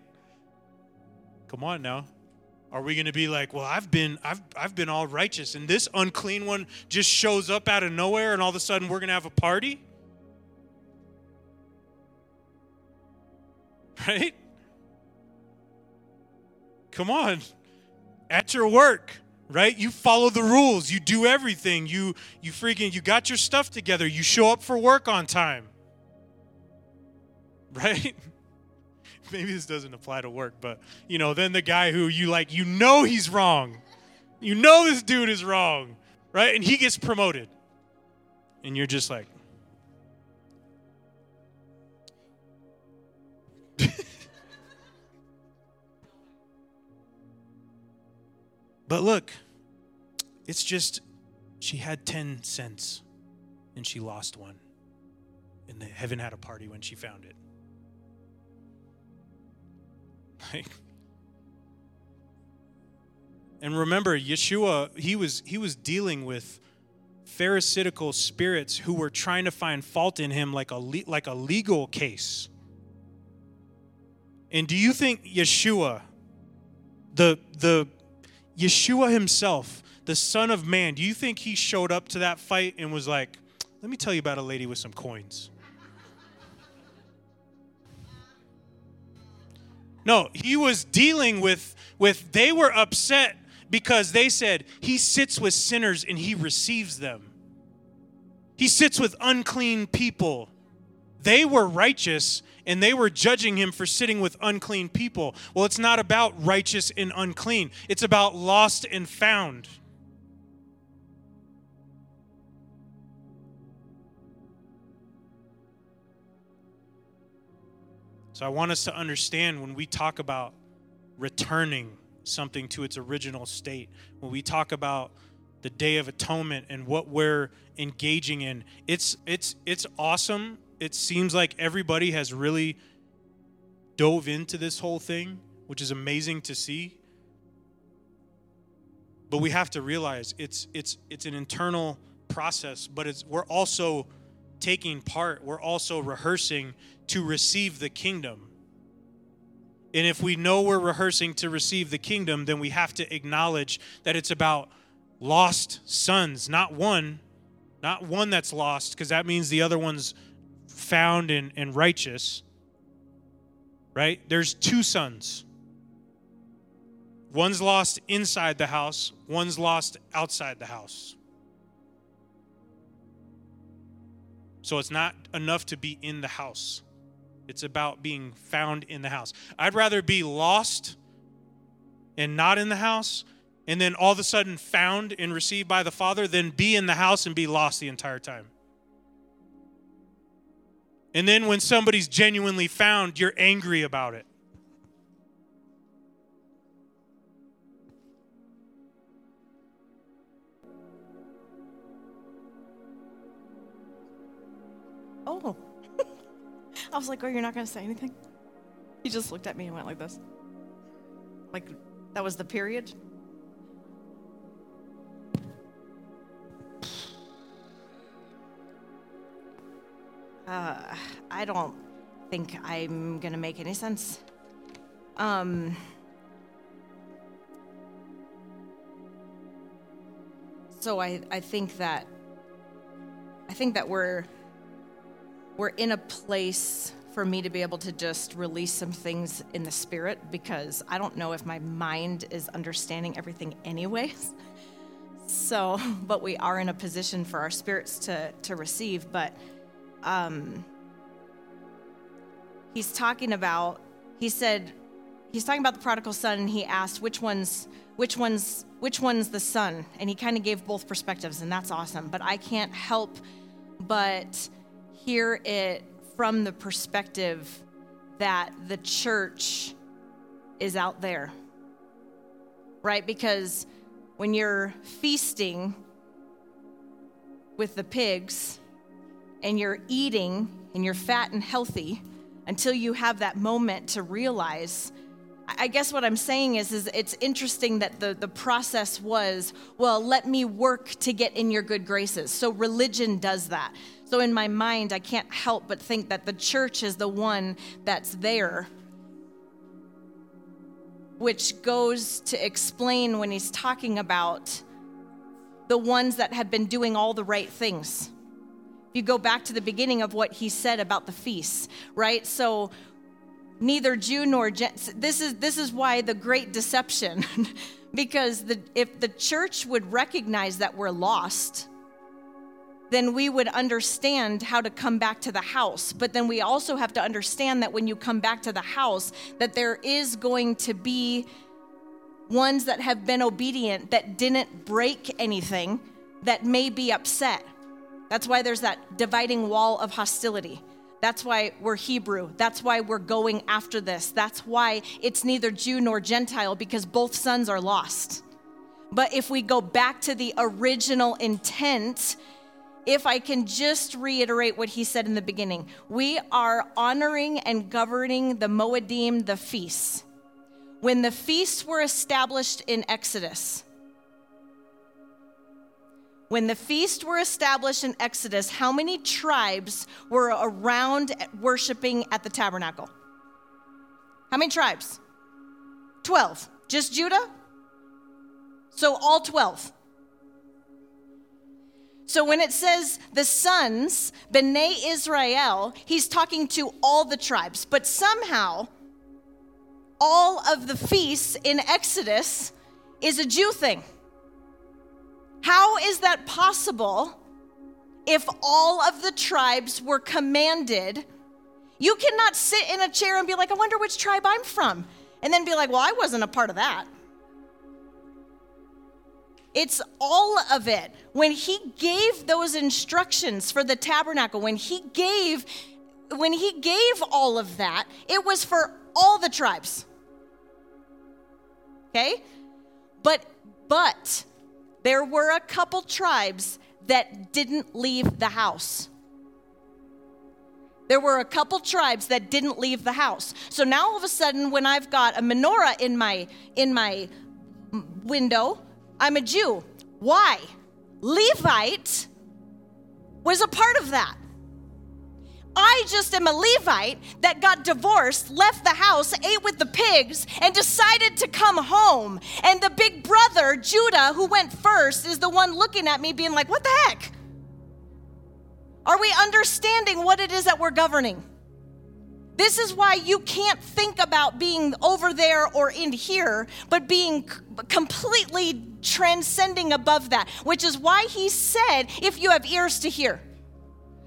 Come on now. Are we going to be like, well, I've been I've I've been all righteous and this unclean one just shows up out of nowhere and all of a sudden we're going to have a party? Right? Come on. At your work, right? You follow the rules. You do everything. You you freaking you got your stuff together. You show up for work on time. Right? maybe this doesn't apply to work, but you know, then the guy who you like, you know he's wrong. You know this dude is wrong, right? And he gets promoted. And you're just like, but look, it's just she had 10 cents and she lost one. And heaven had a party when she found it. Like, and remember, Yeshua, he was he was dealing with pharisaical spirits who were trying to find fault in him like a like a legal case. And do you think Yeshua, the the Yeshua himself, the Son of Man, do you think he showed up to that fight and was like, "Let me tell you about a lady with some coins"? No, he was dealing with with they were upset because they said he sits with sinners and he receives them. He sits with unclean people. They were righteous and they were judging him for sitting with unclean people. Well, it's not about righteous and unclean. It's about lost and found. So I want us to understand when we talk about returning something to its original state, when we talk about the day of atonement and what we're engaging in, it's it's it's awesome. It seems like everybody has really dove into this whole thing, which is amazing to see. But we have to realize it's it's it's an internal process, but it's we're also taking part, we're also rehearsing to receive the kingdom. And if we know we're rehearsing to receive the kingdom, then we have to acknowledge that it's about lost sons, not one, not one that's lost, because that means the other one's found and, and righteous. Right? There's two sons. One's lost inside the house, one's lost outside the house. So it's not enough to be in the house. It's about being found in the house. I'd rather be lost and not in the house and then all of a sudden found and received by the Father than be in the house and be lost the entire time. And then when somebody's genuinely found, you're angry about it. Oh. I was like, oh, you're not going to say anything? He just looked at me and went like this. Like, that was the period? Uh, I don't think I'm going to make any sense. Um, so I, I think that I think that we're we're in a place for me to be able to just release some things in the spirit because I don't know if my mind is understanding everything anyways. So, but we are in a position for our spirits to to receive, but um he's talking about he said he's talking about the prodigal son and he asked which one's which one's which one's the son? And he kind of gave both perspectives and that's awesome, but I can't help but hear it from the perspective that the church is out there, right? Because when you're feasting with the pigs and you're eating and you're fat and healthy until you have that moment to realize I guess what I'm saying is, is it's interesting that the, the process was, well, let me work to get in your good graces. So religion does that. So in my mind, I can't help but think that the church is the one that's there which goes to explain when he's talking about the ones that have been doing all the right things. If you go back to the beginning of what he said about the feasts, right? So neither Jew nor Gent. This is this is why the great deception, because the, if the church would recognize that we're lost, then we would understand how to come back to the house. But then we also have to understand that when you come back to the house, that there is going to be ones that have been obedient that didn't break anything that may be upset. That's why there's that dividing wall of hostility. That's why we're Hebrew. That's why we're going after this. That's why it's neither Jew nor Gentile because both sons are lost. But if we go back to the original intent, if I can just reiterate what he said in the beginning, we are honoring and governing the Moedim, the feasts. When the feasts were established in Exodus, when the feasts were established in Exodus, how many tribes were around worshiping at the tabernacle? How many tribes? 12. Just Judah? So all 12. So when it says the sons, B'nai Israel, he's talking to all the tribes. But somehow, all of the feasts in Exodus is a Jew thing. How is that possible if all of the tribes were commanded? You cannot sit in a chair and be like, I wonder which tribe I'm from, and then be like, well, I wasn't a part of that. It's all of it. When he gave those instructions for the tabernacle, when he gave when he gave all of that, it was for all the tribes. Okay? But but there were a couple tribes that didn't leave the house. There were a couple tribes that didn't leave the house. So now all of a sudden when I've got a menorah in my in my window, I'm a Jew. Why? Levite was a part of that. I just am a Levite that got divorced, left the house, ate with the pigs, and decided to come home. And the big brother, Judah, who went first, is the one looking at me, being like, What the heck? Are we understanding what it is that we're governing? This is why you can't think about being over there or in here, but being completely transcending above that, which is why he said, If you have ears to hear.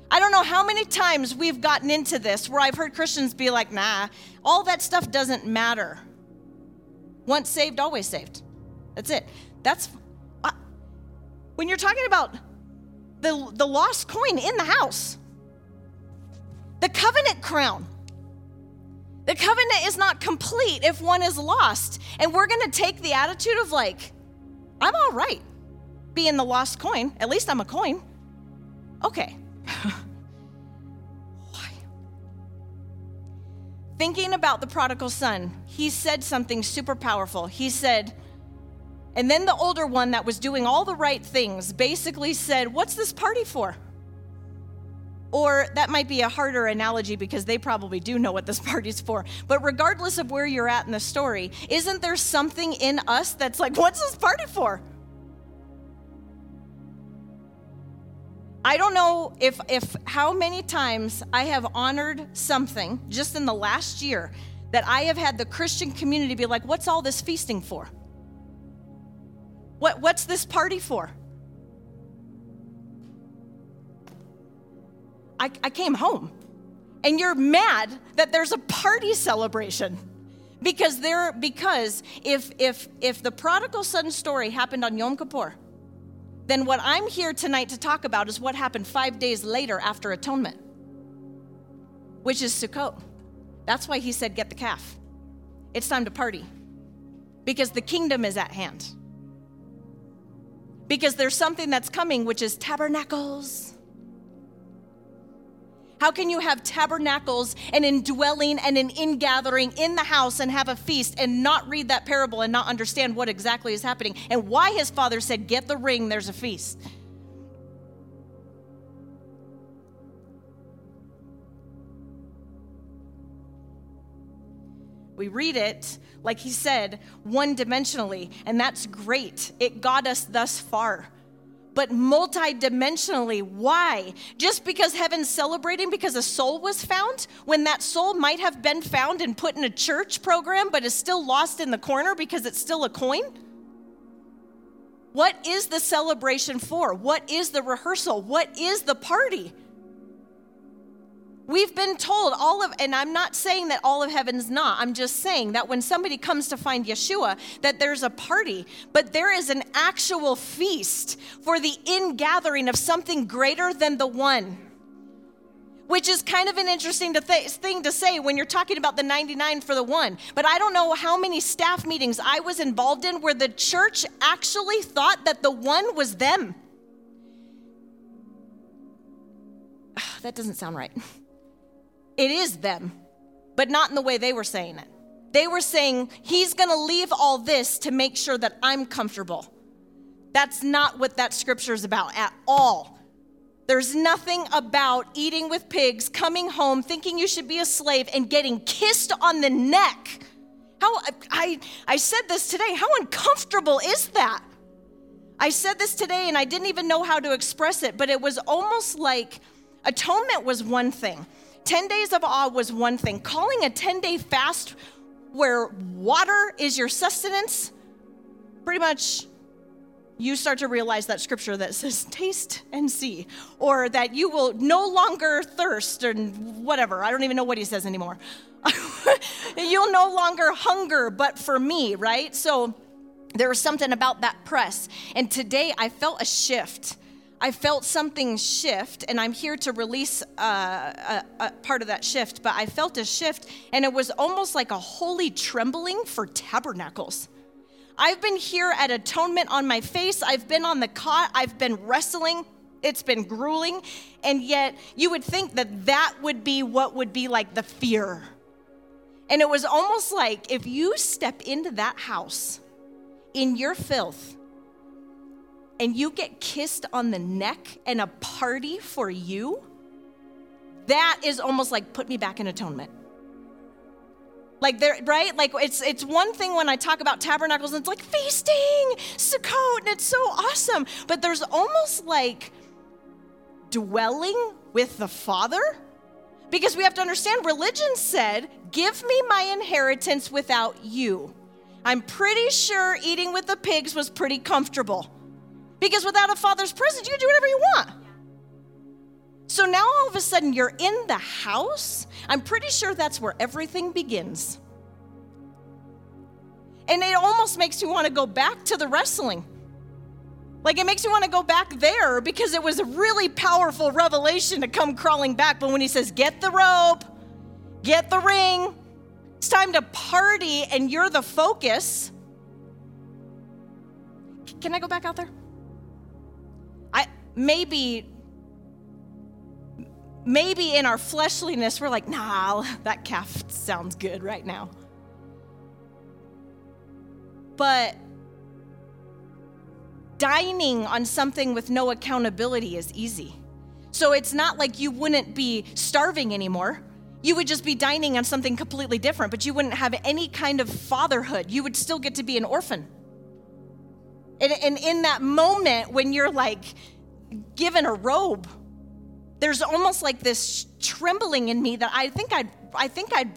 I don't know how many times we've gotten into this where I've heard Christians be like, nah, all that stuff doesn't matter. Once saved, always saved. That's it. That's uh, when you're talking about the, the lost coin in the house, the covenant crown. The covenant is not complete if one is lost. And we're going to take the attitude of, like, I'm all right being the lost coin. At least I'm a coin. Okay. Why? Thinking about the prodigal son, he said something super powerful. He said, and then the older one that was doing all the right things basically said, What's this party for? Or that might be a harder analogy because they probably do know what this party's for. But regardless of where you're at in the story, isn't there something in us that's like, What's this party for? I don't know if, if how many times I have honored something just in the last year that I have had the Christian community be like, what's all this feasting for? What, what's this party for? I, I came home and you're mad that there's a party celebration because there because if if if the prodigal son story happened on Yom Kippur then what I'm here tonight to talk about is what happened five days later after atonement, which is Sukkot. That's why he said, Get the calf. It's time to party because the kingdom is at hand. Because there's something that's coming, which is tabernacles. How can you have tabernacles and indwelling and an ingathering in the house and have a feast and not read that parable and not understand what exactly is happening and why his father said, Get the ring, there's a feast? We read it, like he said, one dimensionally, and that's great. It got us thus far. But multidimensionally, why? Just because heaven's celebrating because a soul was found, when that soul might have been found and put in a church program, but is still lost in the corner because it's still a coin? What is the celebration for? What is the rehearsal? What is the party? We've been told all of, and I'm not saying that all of heaven's not. I'm just saying that when somebody comes to find Yeshua, that there's a party, but there is an actual feast for the ingathering of something greater than the one. Which is kind of an interesting to th- thing to say when you're talking about the 99 for the one. But I don't know how many staff meetings I was involved in where the church actually thought that the one was them. that doesn't sound right. It is them, but not in the way they were saying it. They were saying, He's to leave all this to make sure that I'm comfortable. That's not what that scripture is about at all. There's nothing about eating with pigs, coming home, thinking you should be a slave, and getting kissed on the neck. How I, I said this today. How uncomfortable is that? I said this today and I didn't even know how to express it, but it was almost like atonement was one thing. 10 days of awe was one thing. Calling a 10 day fast where water is your sustenance, pretty much you start to realize that scripture that says, taste and see, or that you will no longer thirst, and whatever. I don't even know what he says anymore. You'll no longer hunger, but for me, right? So there was something about that press. And today I felt a shift. I felt something shift, and I'm here to release uh, a, a part of that shift, but I felt a shift, and it was almost like a holy trembling for tabernacles. I've been here at atonement on my face, I've been on the cot, I've been wrestling. It's been grueling, and yet you would think that that would be what would be like the fear. And it was almost like if you step into that house in your filth, and you get kissed on the neck and a party for you, that is almost like put me back in atonement. Like there, right? Like it's it's one thing when I talk about tabernacles and it's like feasting, Sukkot, and it's so awesome. But there's almost like dwelling with the Father. Because we have to understand religion said, Give me my inheritance without you. I'm pretty sure eating with the pigs was pretty comfortable. Because without a father's presence, you can do whatever you want. So now all of a sudden you're in the house. I'm pretty sure that's where everything begins. And it almost makes you want to go back to the wrestling. Like it makes you want to go back there because it was a really powerful revelation to come crawling back. But when he says, get the rope, get the ring, it's time to party and you're the focus. Can I go back out there? Maybe maybe in our fleshliness we're like nah that calf sounds good right now. But dining on something with no accountability is easy. So it's not like you wouldn't be starving anymore. You would just be dining on something completely different but you wouldn't have any kind of fatherhood. You would still get to be an orphan. And, and in that moment when you're like given a robe. There's almost like this trembling in me that I think I'd, I think I'd,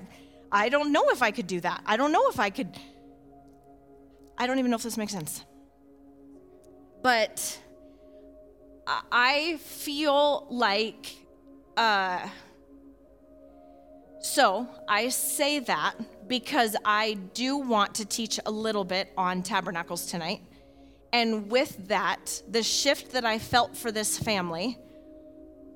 I don't know if I could do that. I don't know if I could, I don't even know if this makes sense. But I feel like, uh, so I say that because I do want to teach a little bit on tabernacles tonight. And with that, the shift that I felt for this family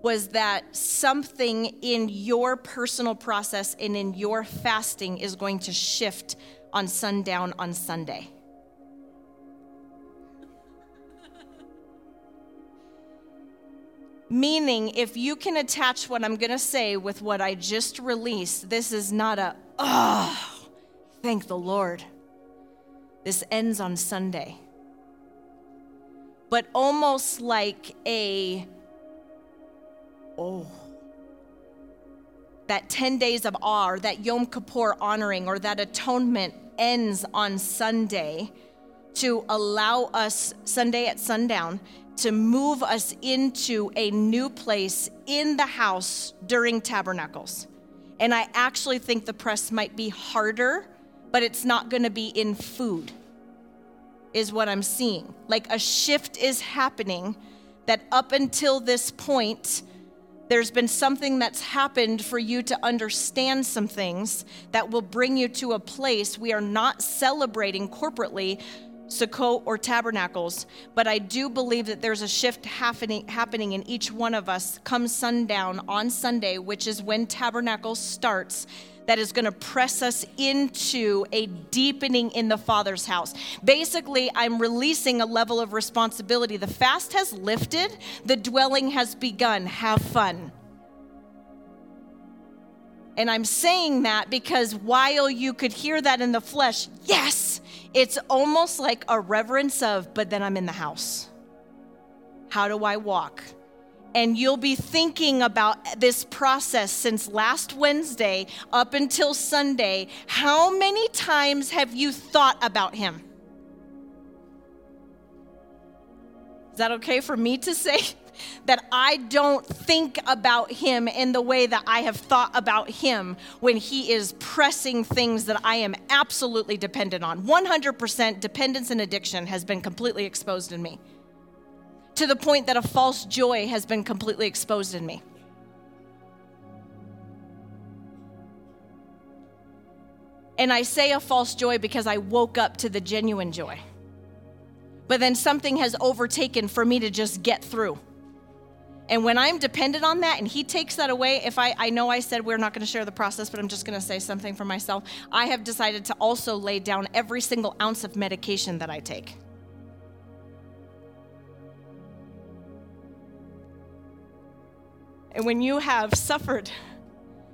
was that something in your personal process and in your fasting is going to shift on sundown on Sunday. Meaning, if you can attach what I'm going to say with what I just released, this is not a, oh, thank the Lord. This ends on Sunday but almost like a, oh, that 10 days of awe, that Yom Kippur honoring, or that atonement ends on Sunday to allow us, Sunday at sundown, to move us into a new place in the house during tabernacles. And I actually think the press might be harder, but it's not going to be in food, is what I'm seeing. Like a shift is happening that up until this point, there's been something that's happened for you to understand some things that will bring you to a place we are not celebrating corporately Sukkot or tabernacles, but I do believe that there's a shift happening, happening in each one of us come sundown on Sunday, which is when tabernacle starts, that is going to press us into a deepening in the Father's house. Basically, I'm releasing a level of responsibility. The fast has lifted, the dwelling has begun. Have fun. And I'm saying that because while you could hear that in the flesh, yes, it's almost like a reverence of, but then I'm in the house. How do I walk? And you'll be thinking about this process since last Wednesday up until Sunday. How many times have you thought about him? Is that okay for me to say? that I don't think about him in the way that I have thought about him when he is pressing things that I am absolutely dependent on. 100% dependence and addiction has been completely exposed in me to the point that a false joy has been completely exposed in me. And I say a false joy because I woke up to the genuine joy. But then something has overtaken for me to just get through. And when I'm dependent on that and he takes that away, if I, I know I said we're not going to share the process, but I'm just going to say something for myself, I have decided to also lay down every single ounce of medication that I take. And when you have suffered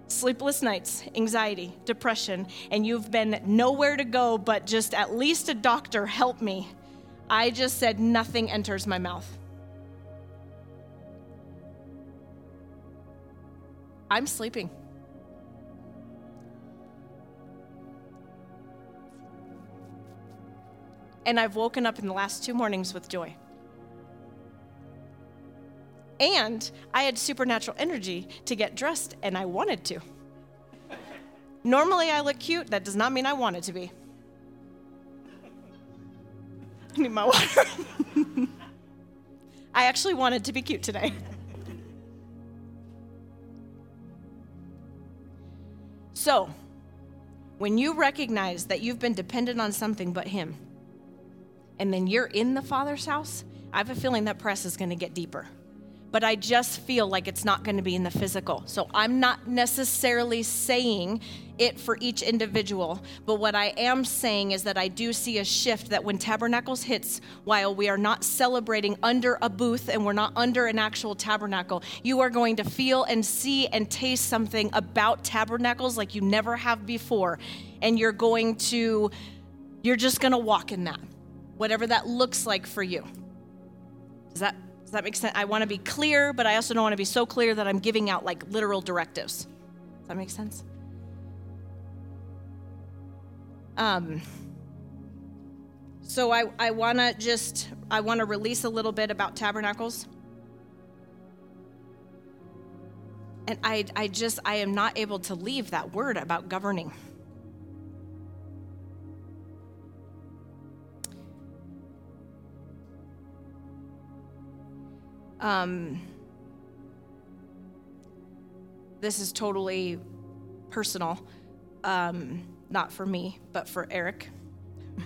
sleepless nights, anxiety, depression, and you've been nowhere to go but just at least a doctor help me, I just said nothing enters my mouth. I'm sleeping. And I've woken up in the last two mornings with joy. And I had supernatural energy to get dressed, and I wanted to. Normally, I look cute. That does not mean I wanted to be. I need my water. I actually wanted to be cute today. So, when you recognize that you've been dependent on something but Him, and then you're in the Father's house, I have a feeling that press is going to get deeper but I just feel like it's not going to be in the physical. So I'm not necessarily saying it for each individual, but what I am saying is that I do see a shift that when Tabernacles hits, while we are not celebrating under a booth and we're not under an actual tabernacle, you are going to feel and see and taste something about Tabernacles like you never have before. And you're going to, you're just going to walk in that, whatever that looks like for you. Does that does that make sense? I want to be clear, but I also don't want to be so clear that I'm giving out like literal directives. Does that make sense? Um, so I, I want to just I want to release a little bit about tabernacles. And I, I just I am not able to leave that word about governing. Um, this is totally personal, um, not for me, but for Eric.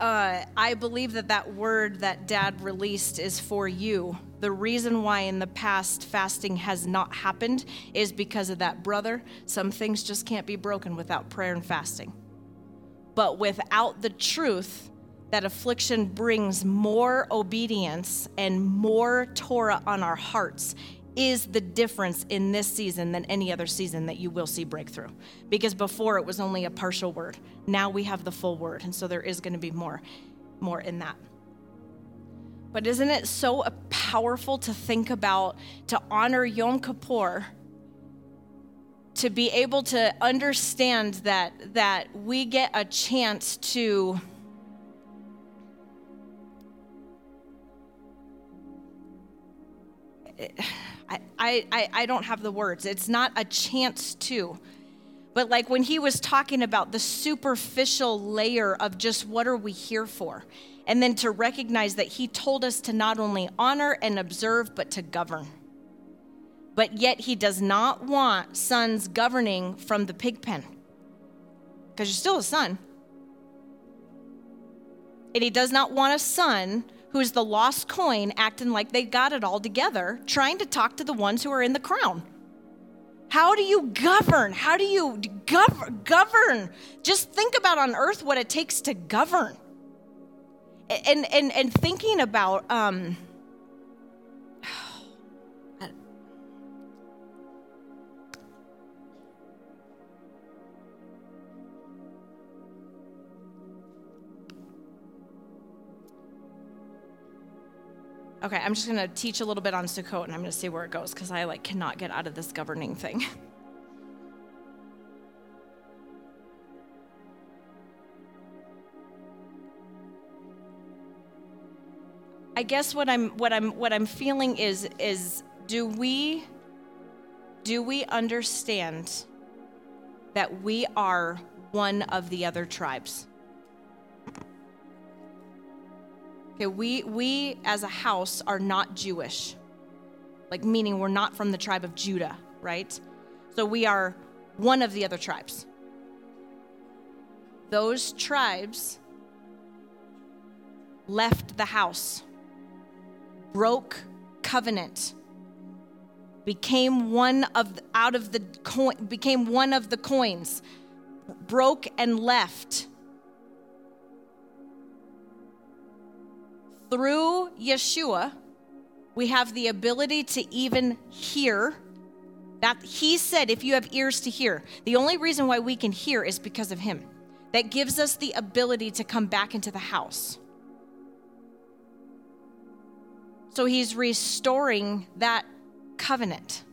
Uh, I believe that that word that dad released is for you. The reason why in the past fasting has not happened is because of that brother. Some things just can't be broken without prayer and fasting. But without the truth, that affliction brings more obedience and more Torah on our hearts is the difference in this season than any other season that you will see breakthrough. Because before it was only a partial word. Now we have the full word, and so there is going to be more more in that. But isn't it so powerful to think about to honor Yom Kippur to be able to understand that that we get a chance to I, I, I don't have the words. It's not a chance to. But like when he was talking about the superficial layer of just what are we here for? And then to recognize that he told us to not only honor and observe, but to govern. But yet he does not want sons governing from the pig pen. Because you're still a son. And he does not want a son who's the lost coin acting like they got it all together, trying to talk to the ones who are in the crown. How do you govern? How do you gov- govern? Just think about on earth what it takes to govern. And, and, and thinking about, um, Okay, I'm just going to teach a little bit on Sukkot and I'm going to see where it goes because I like cannot get out of this governing thing. I guess what I'm what I'm what I'm feeling is is do we do we understand that we are one of the other tribes? Okay, we we as a house are not Jewish. Like meaning we're not from the tribe of Judah, right? So we are one of the other tribes. Those tribes left the house, broke covenant, became one of out of the coin, became one of the coins, broke and left through Yeshua, we have the ability to even hear. That he said, if you have ears to hear, the only reason why we can hear is because of him. That gives us the ability to come back into the house. So he's restoring that covenant.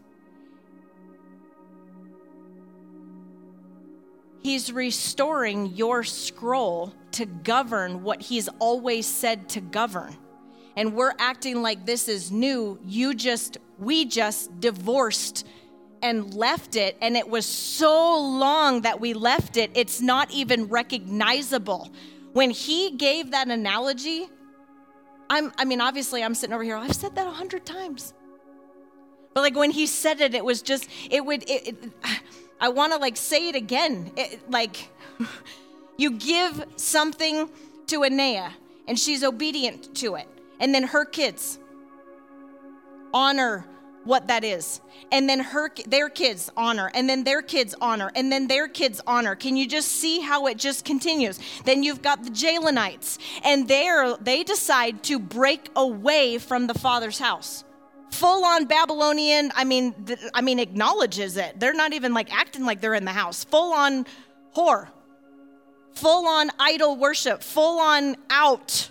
He's restoring your scroll to govern what he's always said to govern. And we're acting like this is new. You just, we just divorced and left it. And it was so long that we left it, it's not even recognizable. When he gave that analogy, I'm, I mean, obviously, I'm sitting over here, I've said that a hundred times. But like when he said it, it was just, it would, it, it I want to like say it again. It, like, you give something to Anea and she's obedient to it. And then her kids honor what that is. And then her their kids honor and then their kids honor and then their kids honor. Can you just see how it just continues? Then you've got the Jalenites and they they decide to break away from the father's house full on Babylonian, I mean, th- I mean, acknowledges it. They're not even like acting like they're in the house. Full on whore, full on idol worship, full on out.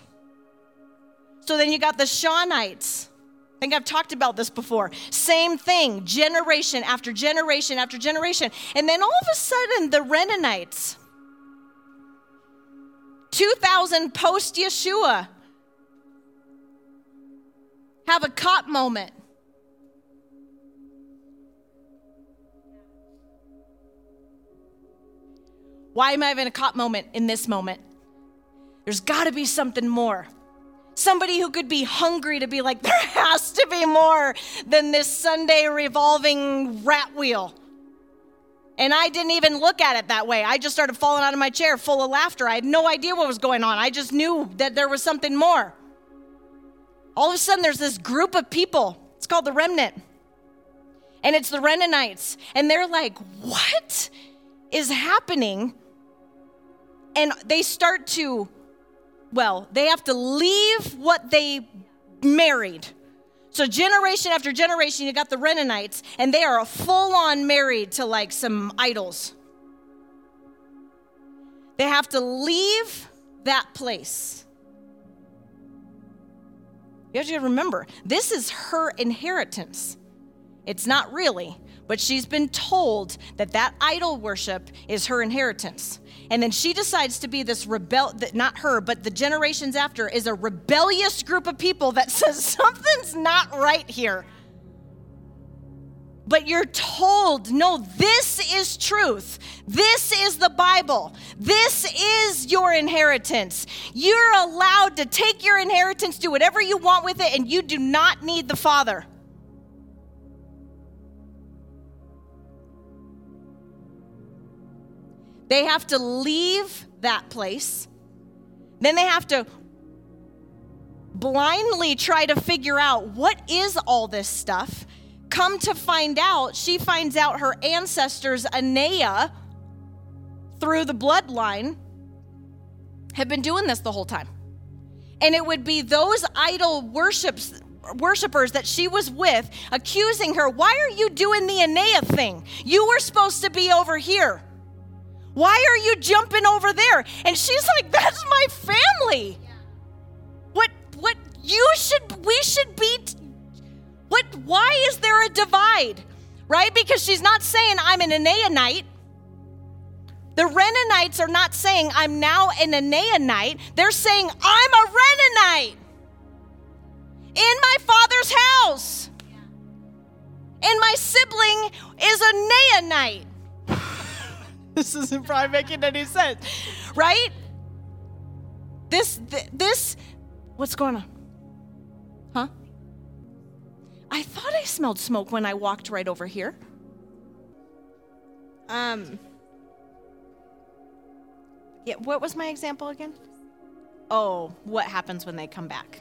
So then you got the Shawnites. I think I've talked about this before. Same thing, generation after generation after generation. And then all of a sudden, the Renanites, 2000 post Yeshua, have a cot moment. Why am I having a cop moment in this moment? There's got to be something more. Somebody who could be hungry to be like, there has to be more than this Sunday revolving rat wheel. And I didn't even look at it that way. I just started falling out of my chair full of laughter. I had no idea what was going on. I just knew that there was something more all of a sudden there's this group of people. It's called the remnant. And it's the Renanites. And they're like, what is happening? And they start to, well, they have to leave what they married. So, generation after generation, you got the Renanites, and they are full on married to like some idols. They have to leave that place you have to remember, this is her inheritance. It's not really, but she's been told that that idol worship is her inheritance. And then she decides to be this rebel, not her, but the generations after, is a rebellious group of people that says something's not right here. But you're told, no, this is truth. This is the Bible. This is your inheritance. You're allowed to take your inheritance, do whatever you want with it, and you do not need the Father. They have to leave that place. Then they have to blindly try to figure out what is all this stuff. Come to find out, she finds out her ancestors, Anea, through the bloodline, have been doing this the whole time. And it would be those idol worships worshipers that she was with accusing her, Why are you doing the Anea thing? You were supposed to be over here. Why are you jumping over there? And she's like, That's my family. What, what, you should, we should be, what, why is there a divide? Right? Because she's not saying I'm an Anaanite. The Renanites are not saying I'm now an Anaanite. They're saying I'm a Renanite in my father's house. And my sibling is a Naanite. this isn't probably making any sense, right? This, this, what's going on? Huh? I thought I smelled smoke when I walked right over here. Um, yeah, what was my example again? Oh, what happens when they come back?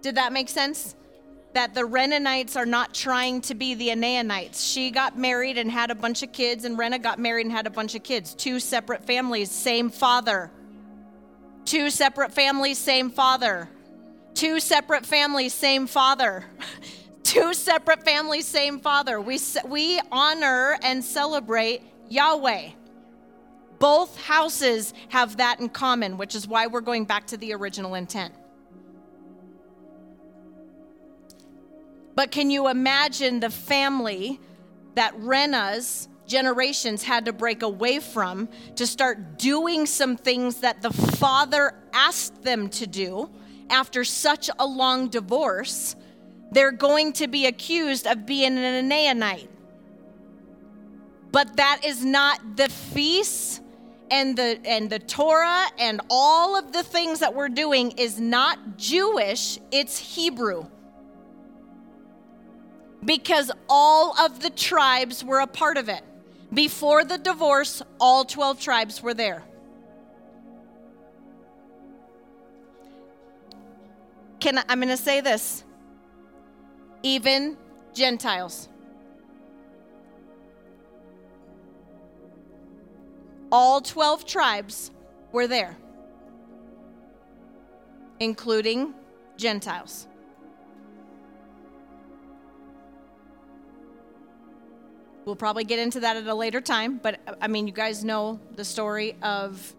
Did that make sense? That the Renanites are not trying to be the Anaanites. She got married and had a bunch of kids, and Rena got married and had a bunch of kids. Two separate families, same father. Two separate families, same father. Two separate families, same father. Two separate families, same father. We, we honor and celebrate Yahweh. Both houses have that in common, which is why we're going back to the original intent. But can you imagine the family that Rena's generations had to break away from to start doing some things that the father asked them to do after such a long divorce? They're going to be accused of being an Anaanite. But that is not the feast and the and the Torah and all of the things that we're doing is not Jewish, it's Hebrew because all of the tribes were a part of it. Before the divorce, all 12 tribes were there. Can I, I'm going to say this. Even Gentiles. All 12 tribes were there, including Gentiles. We'll probably get into that at a later time, but I mean, you guys know the story of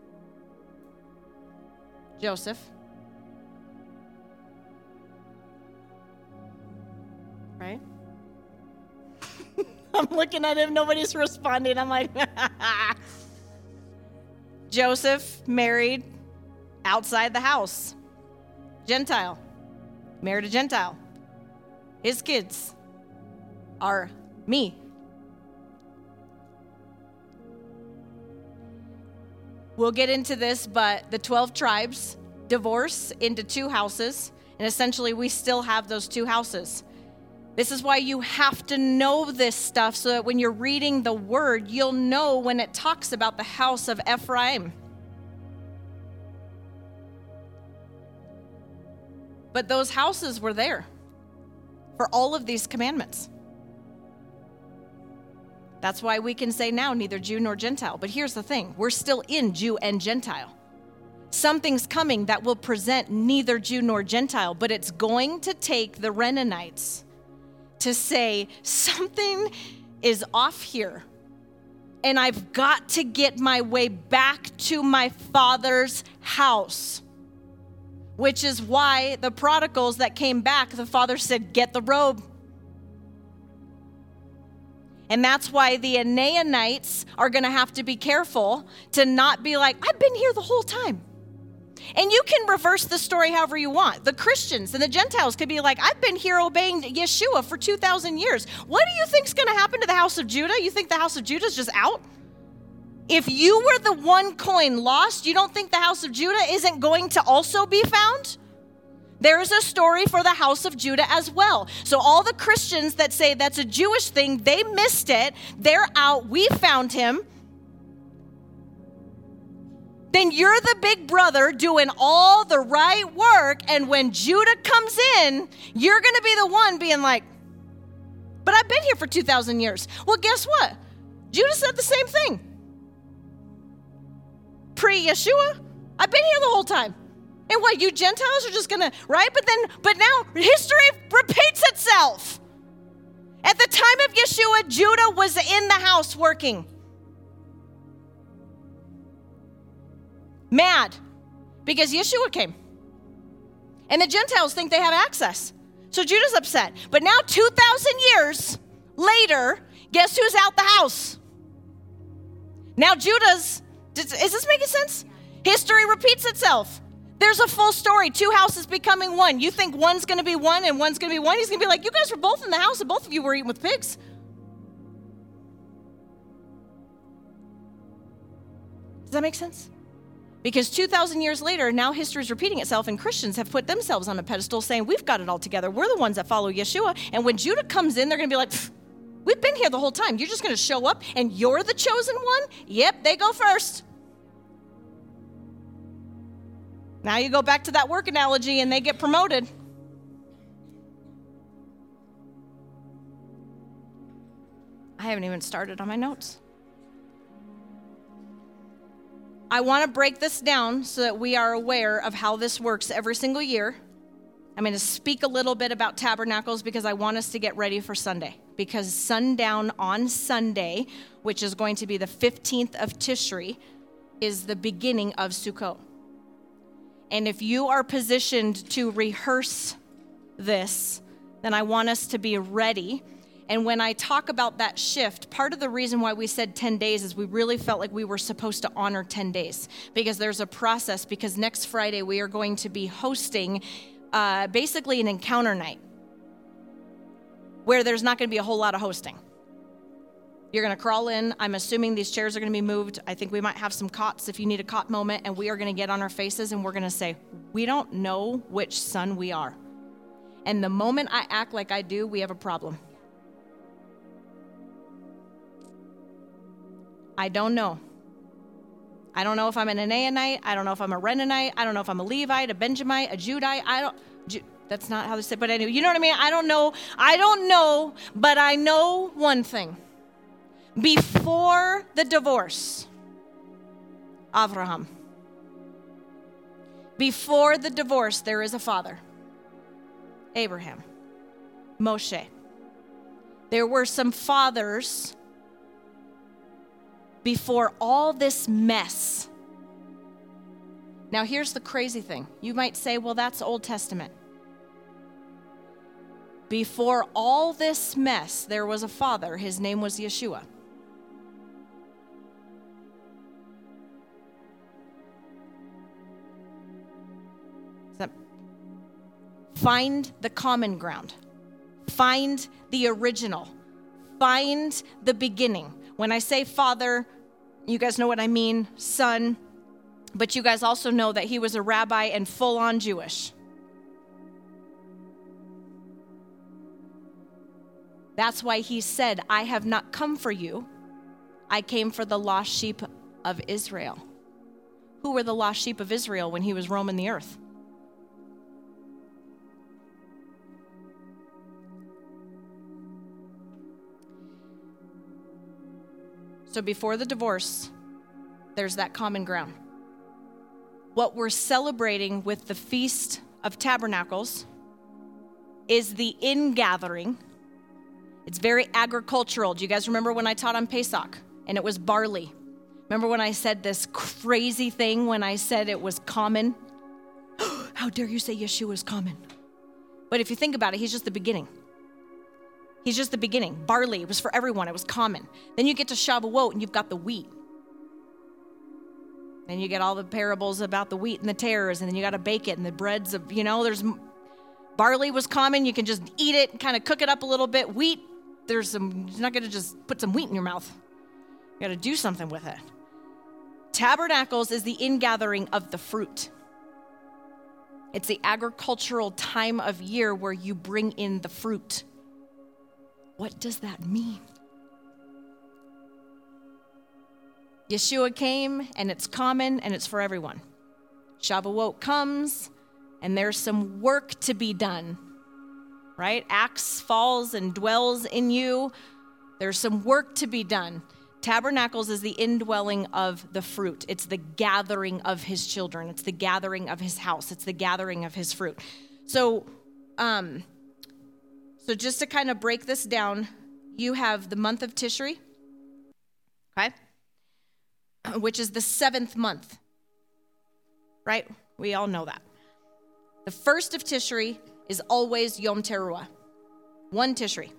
Joseph. Right? I'm looking at him, nobody's responding. I'm like, Joseph married outside the house, Gentile, married a Gentile. His kids are me, We'll get into this, but the 12 tribes divorce into two houses, and essentially we still have those two houses. This is why you have to know this stuff so that when you're reading the word, you'll know when it talks about the house of Ephraim. But those houses were there for all of these commandments. That's why we can say now neither Jew nor Gentile. But here's the thing we're still in Jew and Gentile. Something's coming that will present neither Jew nor Gentile, but it's going to take the Renanites to say something is off here. And I've got to get my way back to my father's house. Which is why the prodigals that came back, the father said, Get the robe And that's why the Anaanites are going to have to be careful to not be like, I've been here the whole time. And you can reverse the story however you want. The Christians and the Gentiles could be like, I've been here obeying Yeshua for 2,000 years. What do you think's going to happen to the house of Judah? You think the house of Judah is just out? If you were the one coin lost, you don't think the house of Judah isn't going to also be found? There is a story for the house of Judah as well. So, all the Christians that say that's a Jewish thing, they missed it. They're out. We found him. Then you're the big brother doing all the right work. And when Judah comes in, you're going to be the one being like, but I've been here for 2,000 years. Well, guess what? Judah said the same thing. Pre Yeshua, I've been here the whole time. And what, you Gentiles are just gonna, right? But then, but now history repeats itself. At the time of Yeshua, Judah was in the house working. Mad because Yeshua came. And the Gentiles think they have access. So Judah's upset. But now, 2,000 years later, guess who's out the house? Now, Judah's, is this making sense? History repeats itself. There's a full story. Two houses becoming one. You think one's going to be one and one's going to be one? He's going to be like, You guys were both in the house and both of you were eating with pigs. Does that make sense? Because 2,000 years later, now history is repeating itself, and Christians have put themselves on a pedestal saying, We've got it all together. We're the ones that follow Yeshua. And when Judah comes in, they're going to be like, We've been here the whole time. You're just going to show up and you're the chosen one? Yep, they go first. Now you go back to that work analogy and they get promoted. I haven't even started on my notes. I want to break this down so that we are aware of how this works every single year. I'm going to speak a little bit about tabernacles because I want us to get ready for Sunday. Because sundown on Sunday, which is going to be the 15th of Tishri, is the beginning of Sukkot. And if you are positioned to rehearse this, then I want us to be ready. And when I talk about that shift, part of the reason why we said 10 days is we really felt like we were supposed to honor 10 days because there's a process. Because next Friday, we are going to be hosting uh, basically an encounter night where there's not going to be a whole lot of hosting. You're going to crawl in. I'm assuming these chairs are going to be moved. I think we might have some cots if you need a cot moment, and we are going to get on our faces and we're going to say, We don't know which son we are. And the moment I act like I do, we have a problem. I don't know. I don't know if I'm an Anaanite. I don't know if I'm a Renanite. I don't know if I'm a Levite, a Benjamite, a Judite. I don't. That's not how they say. But anyway, you know what I mean. I don't know. I don't know. But I know one thing before the divorce, Abraham. Before the divorce, there is a father, Abraham, Moshe. There were some fathers before all this mess. Now, here's the crazy thing. You might say, well, that's Old Testament. Before all this mess, there was a father. His name was Yeshua. Find the common ground. Find the original. Find the beginning. When I say father, you guys know what I mean, son, but you guys also know that he was a rabbi and full on Jewish. That's why he said, I have not come for you, I came for the lost sheep of Israel. Who were the lost sheep of Israel when he was roaming the earth? So before the divorce, there's that common ground. What we're celebrating with the Feast of Tabernacles is the ingathering. It's very agricultural. Do you guys remember when I taught on Pesach and it was barley? Remember when I said this crazy thing when I said it was common? How dare you say Yeshua is common? But if you think about it, he's just the beginning. He's just the beginning. Barley was for everyone, it was common. Then you get to Shavuot and you've got the wheat. And you get all the parables about the wheat and the tares, and then you got to bake it and the breads of, you know, there's barley was common. You can just eat it kind of cook it up a little bit. Wheat, there's some, you're not going to just put some wheat in your mouth. You got to do something with it. Tabernacles is the ingathering of the fruit. It's the agricultural time of year where you bring in the fruit. What does that mean? Yeshua came and it's common and it's for everyone. Shavuot comes and there's some work to be done, right? Acts falls and dwells in you. There's some work to be done. Tabernacles is the indwelling of the fruit. It's the gathering of his children. It's the gathering of his house. It's the gathering of his fruit. So, um, so just to kind of break this down, you have the month of Tishri, okay, which is the seventh month, right? We all know that. The first of Tishri is always Yom Teruah, one Tishri.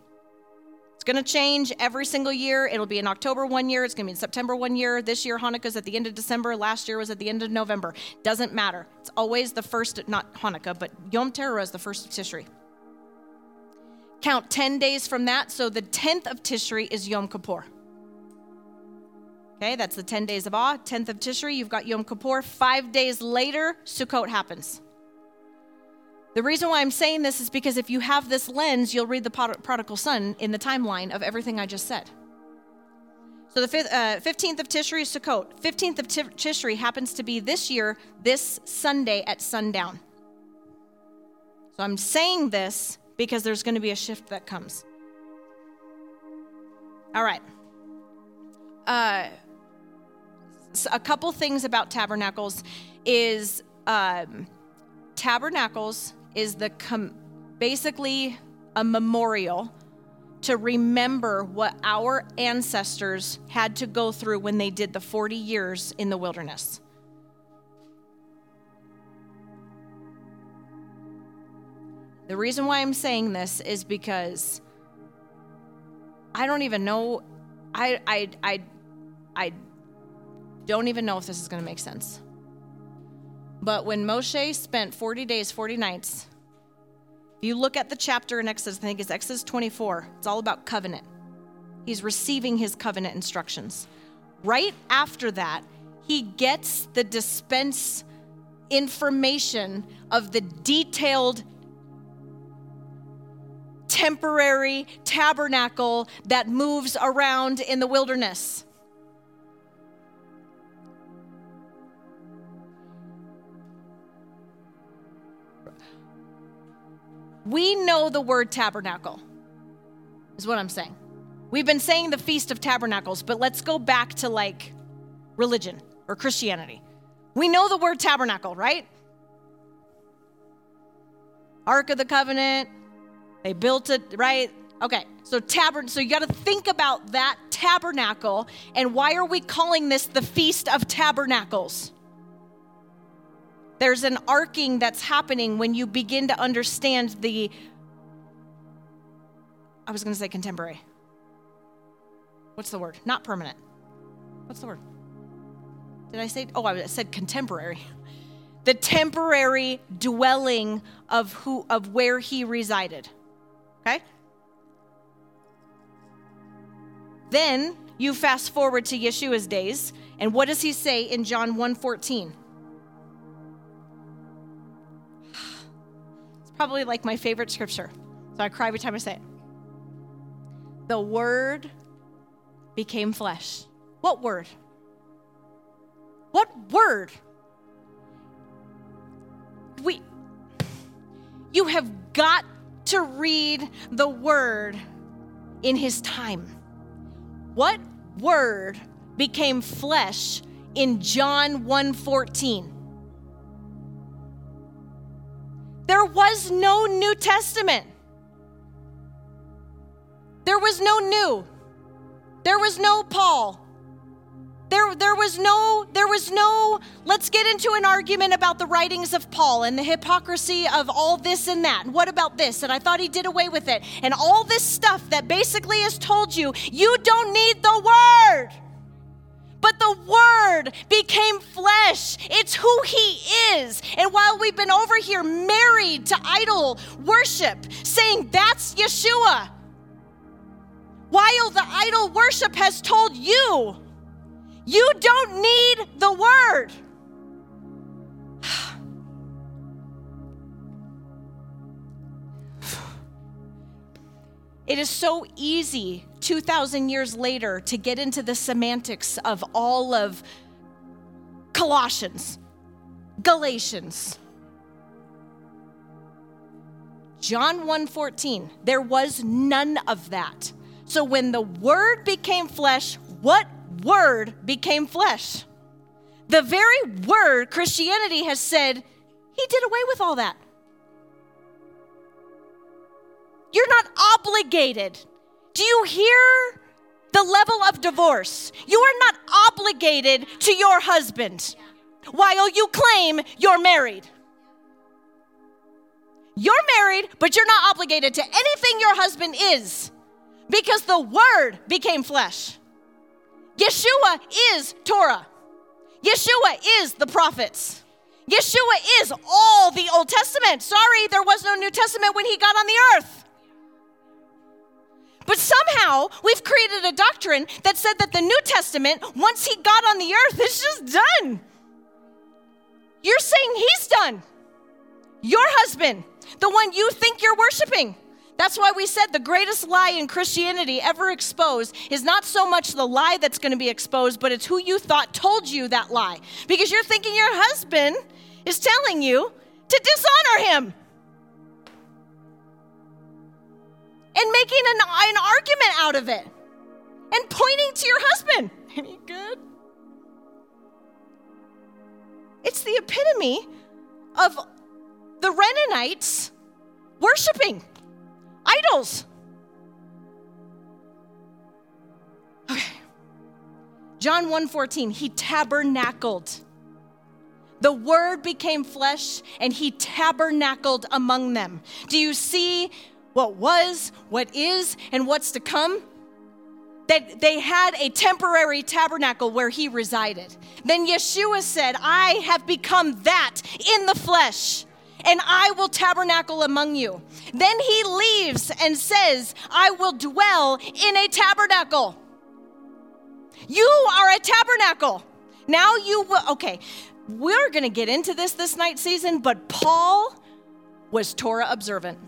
It's going to change every single year. It'll be in October one year. It's going to be in September one year. This year, Hanukkah's at the end of December. Last year was at the end of November. Doesn't matter. It's always the first, not Hanukkah, but Yom Teruah is the first of Tishri. Count 10 days from that. So the 10th of Tishri is Yom Kippur. Okay, that's the 10 days of awe. 10th of Tishri, you've got Yom Kippur. Five days later, Sukkot happens. The reason why I'm saying this is because if you have this lens, you'll read the prodigal son in the timeline of everything I just said. So the uh, 15th of Tishri is Sukkot. 15th of Tishri happens to be this year, this Sunday at sundown. So I'm saying this because there's going to be a shift that comes. All right. Uh, so a couple things about tabernacles is um, tabernacles is the com- basically a memorial to remember what our ancestors had to go through when they did the 40 years in the wilderness. The reason why I'm saying this is because I don't even know I I I I don't even know if this is going to make sense. But when Moshe spent 40 days, 40 nights, if you look at the chapter in Exodus, I think it's Exodus 24, it's all about covenant. He's receiving his covenant instructions. Right after that, he gets the dispense information of the detailed temporary tabernacle that moves around in the wilderness. We know the word tabernacle, is what I'm saying. We've been saying the Feast of Tabernacles, but let's go back to like religion or Christianity. We know the word tabernacle, right? Ark of the Covenant, they built it, right? Okay, so tabern so you got to think about that tabernacle and why are we calling this the Feast of Tabernacles? There's an arcing that's happening when you begin to understand the, I was going to say contemporary. What's the word? Not permanent. What's the word? Did I say? Oh, I said contemporary. The temporary dwelling of who of where he resided. Okay? Then you fast forward to Yeshua's days, and what does he say in John 1:14? probably like my favorite scripture. So I cry every time I say it. The word became flesh. What word? What word? We you have got to read the word in his time. What word became flesh in John 1:14? There was no New Testament. There was no new. There was no Paul. There, there was no, there was no, let's get into an argument about the writings of Paul and the hypocrisy of all this and that. And what about this? And I thought he did away with it. And all this stuff that basically has told you, you don't need the word. But the Word became flesh. It's who He is. And while we've been over here married to idol worship, saying that's Yeshua, while the idol worship has told you, you don't need the Word. It is so easy 2,000 years later to get into the semantics of all of Colossians, Galatians. John 1:14 there was none of that. So when the word became flesh, what word became flesh? The very word Christianity has said, he did away with all that. You're not obligated. Do you hear the level of divorce? You are not obligated to your husband while you claim you're married. You're married, but you're not obligated to anything your husband is because the word became flesh. Yeshua is Torah. Yeshua is the prophets. Yeshua is all the Old Testament. Sorry, there was no New Testament when he got on the earth. But somehow we've created a doctrine that said that the New Testament, once he got on the earth, is just done. You're saying he's done. Your husband, the one you think you're worshiping. That's why we said the greatest lie in Christianity ever exposed is not so much the lie that's going to be exposed, but it's who you thought told you that lie. Because you're thinking your husband is telling you to dishonor him. and making an, an argument out of it and pointing to your husband. Any good? It's the epitome of the Renanites worshiping idols. Okay. John 1:14, he tabernacled. The word became flesh and he tabernacled among them. Do you see what was, what is, and what's to come. That they had a temporary tabernacle where he resided. Then Yeshua said, I have become that in the flesh and I will tabernacle among you. Then he leaves and says, I will dwell in a tabernacle. You are a tabernacle. Now you will, okay, we're gonna get into this this night season, but Paul was Torah observant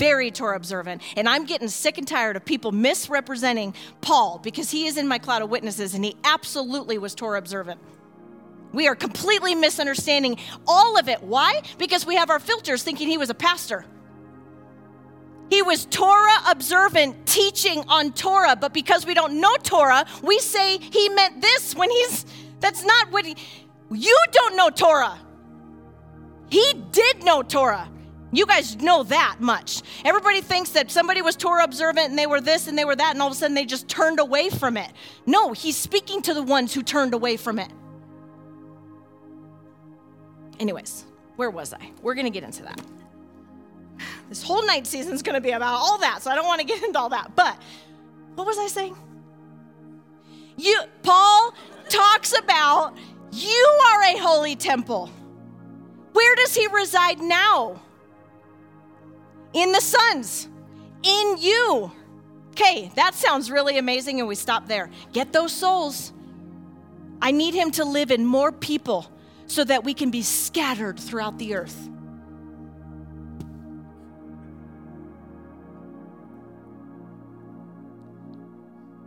very Torah observant. And I'm getting sick and tired of people misrepresenting Paul because he is in my cloud of witnesses and he absolutely was Torah observant. We are completely misunderstanding all of it. Why? Because we have our filters thinking he was a pastor. He was Torah observant, teaching on Torah, but because we don't know Torah, we say he meant this when he's, that's not what he, you don't know Torah. He did know Torah. You guys know that much. Everybody thinks that somebody was Torah observant and they were this and they were that, and all of a sudden they just turned away from it. No, he's speaking to the ones who turned away from it. Anyways, where was I? We're going to get into that. This whole night season is going to be about all that, so I don't want to get into all that. But what was I saying? You Paul talks about you are a holy temple. Where does he reside now? in the sons, in you. Okay, that sounds really amazing, and we stop there. Get those souls. I need him to live in more people so that we can be scattered throughout the earth.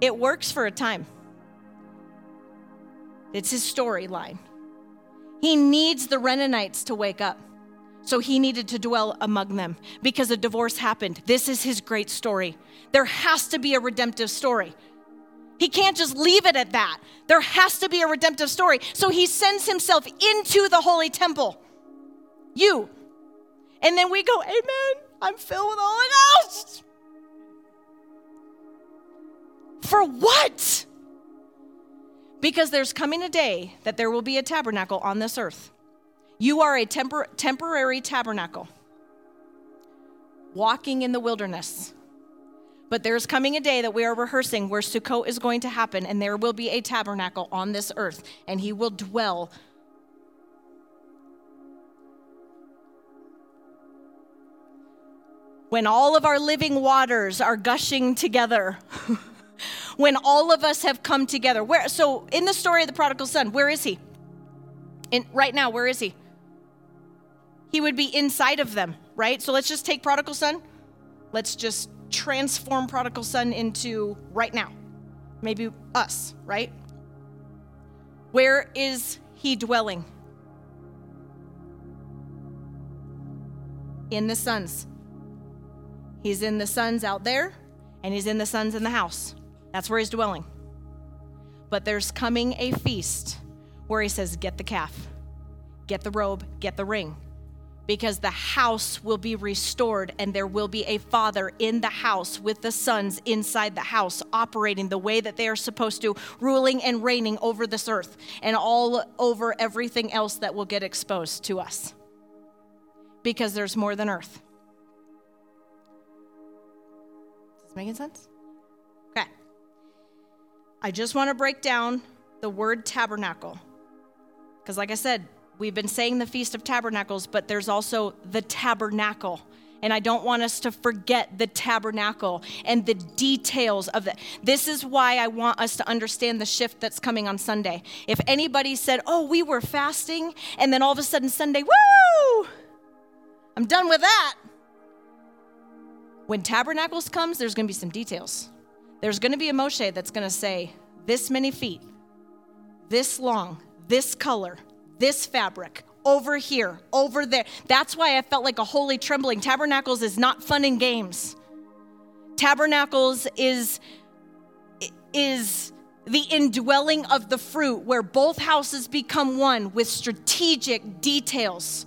It works for a time. It's his storyline. He needs the Renanites to wake up. So he needed to dwell among them because a divorce happened. This is his great story. There has to be a redemptive story. He can't just leave it at that. There has to be a redemptive story. So he sends himself into the holy temple. You. And then we go, Amen. I'm filled with the Holy Ghost. For what? Because there's coming a day that there will be a tabernacle on this earth. You are a tempor- temporary tabernacle walking in the wilderness. But there's coming a day that we are rehearsing where Sukkot is going to happen, and there will be a tabernacle on this earth, and he will dwell. When all of our living waters are gushing together. when all of us have come together. Where so in the story of the prodigal son, where is he? In right now, where is he? He would be inside of them, right? So let's just take prodigal son. Let's just transform prodigal son into right now. Maybe us, right? Where is he dwelling? In the sons. He's in the sons out there, and he's in the sons in the house. That's where he's dwelling. But there's coming a feast where he says, Get the calf, get the robe, get the ring. Because the house will be restored, and there will be a father in the house with the sons inside the house, operating the way that they are supposed to, ruling and reigning over this earth and all over everything else that will get exposed to us. Because there's more than earth. Is this making sense? Okay. I just want to break down the word tabernacle. Because, like I said, we've been saying the Feast of Tabernacles, but there's also the tabernacle. And I don't want us to forget the tabernacle and the details of it. This is why I want us to understand the shift that's coming on Sunday. If anybody said, Oh, we were fasting, and then all of a sudden Sunday, woo! I'm done with that. When tabernacles comes, there's to be some details. There's to be a Moshe that's to say, this many feet, this long, this color, this fabric, over here, over there. That's why I felt like a holy trembling. Tabernacles is not fun and games. Tabernacles is is the indwelling of the fruit where both houses become one with strategic details.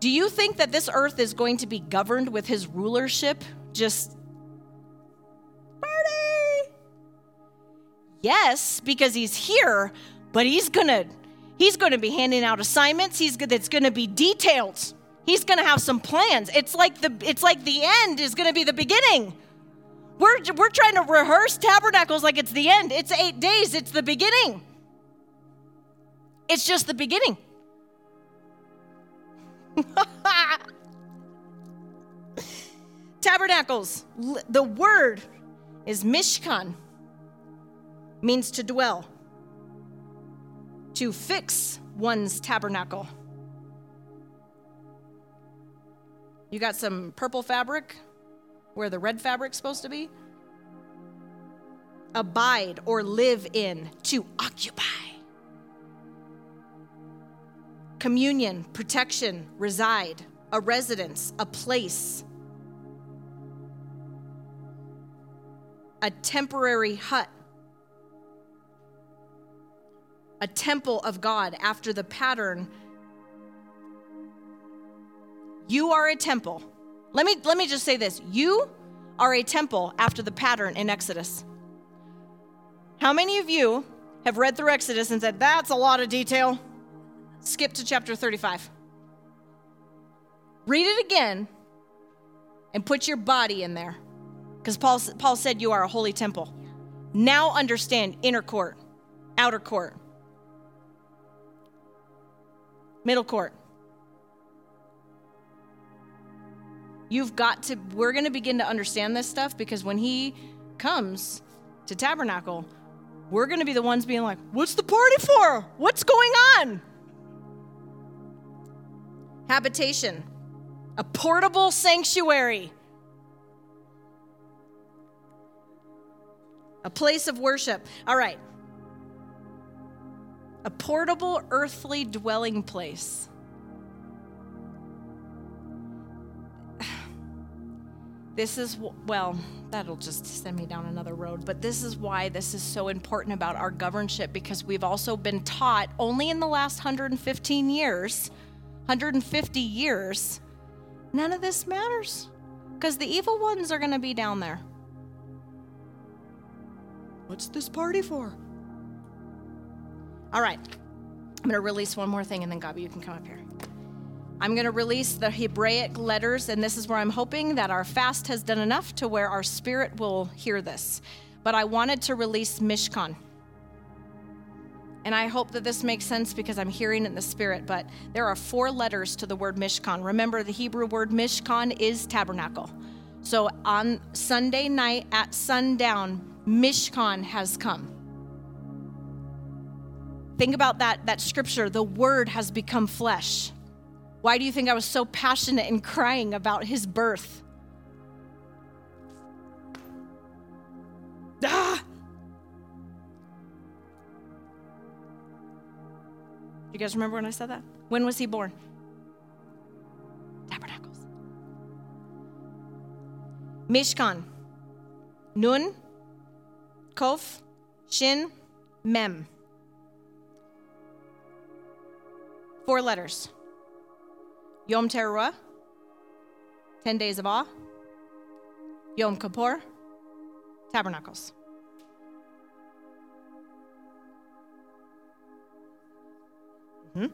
Do you think that this earth is going to be governed with his rulership just Party! Yes, because he's here, but he's gonna he's gonna be handing out assignments. He's it's gonna be detailed. He's gonna have some plans. It's like the it's like the end is gonna be the beginning. We're we're trying to rehearse tabernacles like it's the end. It's eight days. It's the beginning. It's just the beginning. Tabernacles. The word is Mishkan means to dwell, to fix one's tabernacle. You got some purple fabric where the red fabric's supposed to be? Abide or live in, to occupy. Communion, protection, reside, a residence, a place. A temporary hut a temple of God after the pattern. You are a temple. Let me, let me just say this. You are a temple after the pattern in Exodus. How many of you have read through Exodus and said, that's a lot of detail? Skip to chapter 35. Read it again and put your body in there. Because Paul, Paul said you are a holy temple. Now understand inner court, outer court, Middle court. You've got to, we're going to begin to understand this stuff because when he comes to tabernacle, we're going to be the ones being like, What's the party for? What's going on? Habitation, a portable sanctuary, a place of worship. All right, a portable earthly dwelling place. This is, well, that'll just send me down another road, but this is why this is so important about our governship because we've also been taught only in the last 115 years, 150 years, none of this matters because the evil ones are going to be down there. What's this party for? All right. I'm going to release one more thing and then Gabi, you can come up here. I'm going to release the Hebraic letters, and this is where I'm hoping that our fast has done enough to where our spirit will hear this. But I wanted to release Mishkan. And I hope that this makes sense because I'm hearing it in the spirit, but there are four letters to the word Mishkan. Remember, the Hebrew word Mishkan is tabernacle. So on Sunday night at sundown, Mishkan has come. Think about that, that scripture. The word has become flesh. Why do you think I was so passionate and crying about his birth? Ah! You guys remember when I said that? When was he born? Tabernacles. Mishkan. Nun. Kof. Shin. Mem. Four letters. Yom Teruah, 10 days of awe. Yom Kippur, tabernacles. Mm-hmm.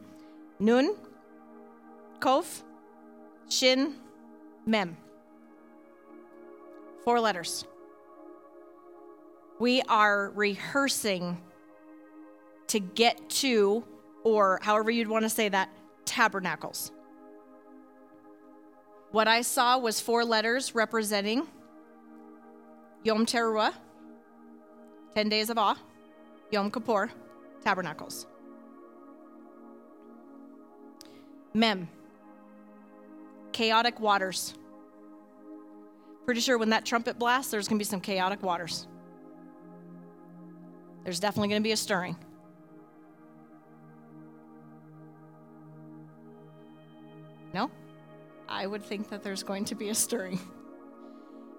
Nun, Kof, Shin, Mem. Four letters. We are rehearsing to get to, or however you'd want to say that, tabernacles. What I saw was four letters representing Yom Teruah, 10 days of awe, Yom Kippur, tabernacles. Mem, chaotic waters. Pretty sure when that trumpet blasts, there's going to be some chaotic waters. There's definitely going to be a stirring. No? I would think that there's going to be a stirring.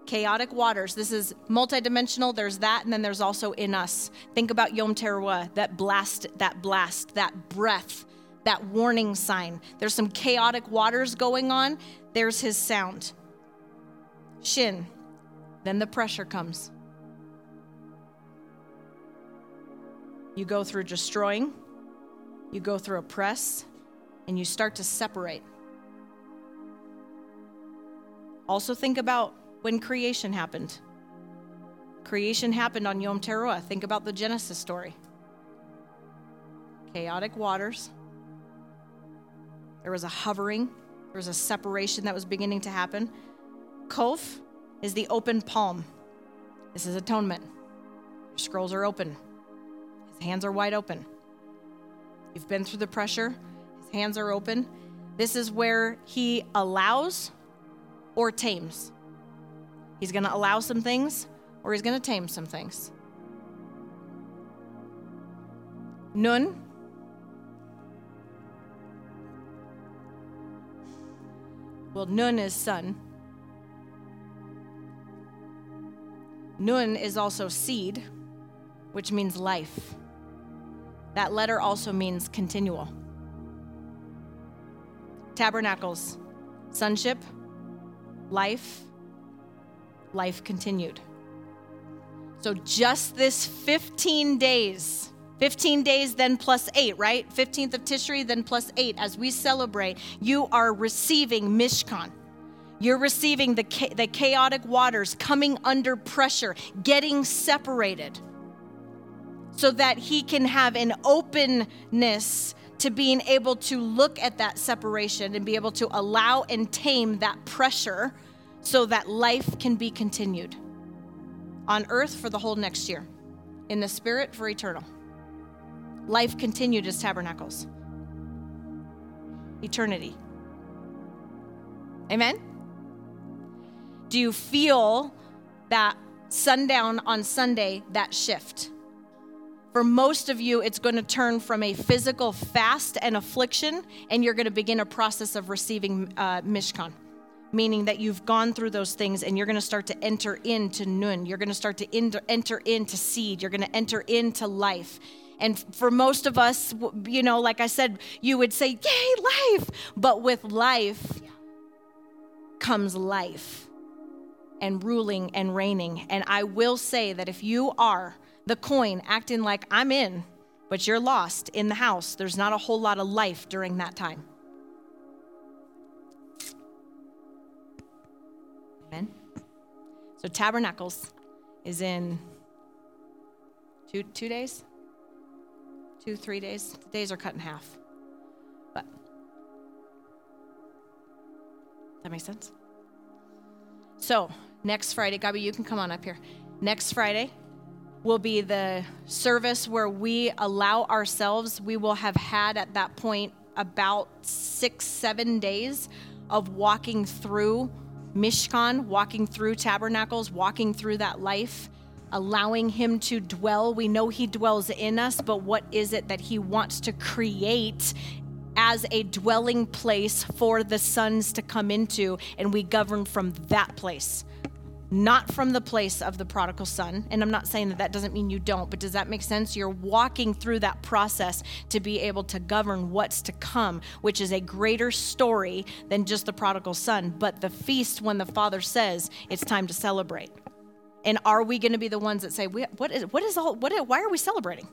Chaotic waters. This is multidimensional. There's that, and then there's also in us. Think about Yom Teruah, that blast, that blast, that breath, that warning sign. There's some chaotic waters going on. There's his sound. Shin. Then the pressure comes. You go through destroying, you go through oppress, and you start to separate. Also, think about when creation happened. Creation happened on Yom Teruah. Think about the Genesis story. Chaotic waters. There was a hovering, there was a separation that was beginning to happen. Kof is the open palm. This is atonement. Your scrolls are open, his hands are wide open. You've been through the pressure, his hands are open. This is where he allows or tames. He's going to allow some things or he's going to tame some things. Nun. Well, Nun is son. Nun is also seed, which means life. That letter also means continual. Tabernacles, sonship, life, life continued. So just this 15 days, 15 days, then plus eight, right? 15th of Tishri, then plus eight. As we celebrate, you are receiving Mishkan. You're receiving the, the chaotic waters coming under pressure, getting separated, so that He can have an openness to being able to look at that separation and be able to allow and tame that pressure so that life can be continued on earth for the whole next year, in the spirit for eternal. Life continued as tabernacles. Eternity. Amen? Do you feel that sundown on Sunday, that shift? For most of you, it's going to turn from a physical fast and affliction, and you're going to begin a process of receiving uh, Mishkan, meaning that you've gone through those things and you're going to start to enter into Nun. You're going to start to enter, enter into seed. You're going to enter into life. And for most of us, you know, like I said, you would say, Yay, life! But with life comes life and ruling and reigning. And I will say that if you are the coin, acting like I'm in, but you're lost in the house. There's not a whole lot of life during that time. Amen. So tabernacles is in two two days, two three days. The days are cut in half, but that makes sense. So next Friday, Gabi, you can come on up here. Next Friday will be the service where we allow ourselves. We will have had at that point about six seven days of walking through Mishkan, walking through tabernacles, walking through that life, allowing Him to dwell. We know He dwells in us, but what is it that He wants to create as a dwelling place for the sons to come into? And we govern from that place not from the place of the prodigal son. And I'm not saying that that doesn't mean you don't, but does that make sense? You're walking through that process to be able to govern what's to come, which is a greater story than just the prodigal son. But the feast, when the father says it's time to celebrate. And are we going to be the ones that say, what is, what is all, what, why are we celebrating?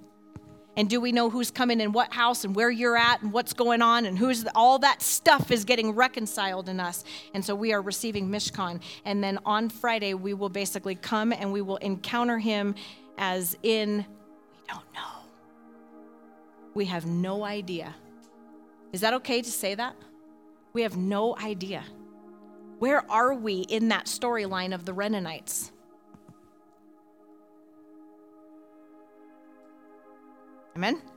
And do we know who's coming in what house and where you're at and what's going on and who's all that stuff is getting reconciled in us. And so we are receiving mishkan. And then on friday we will basically come and we will encounter him as in we don't know. We have no idea. Is that okay to say that? We have no idea. Where are we in that storyline of the Renanites? Amen?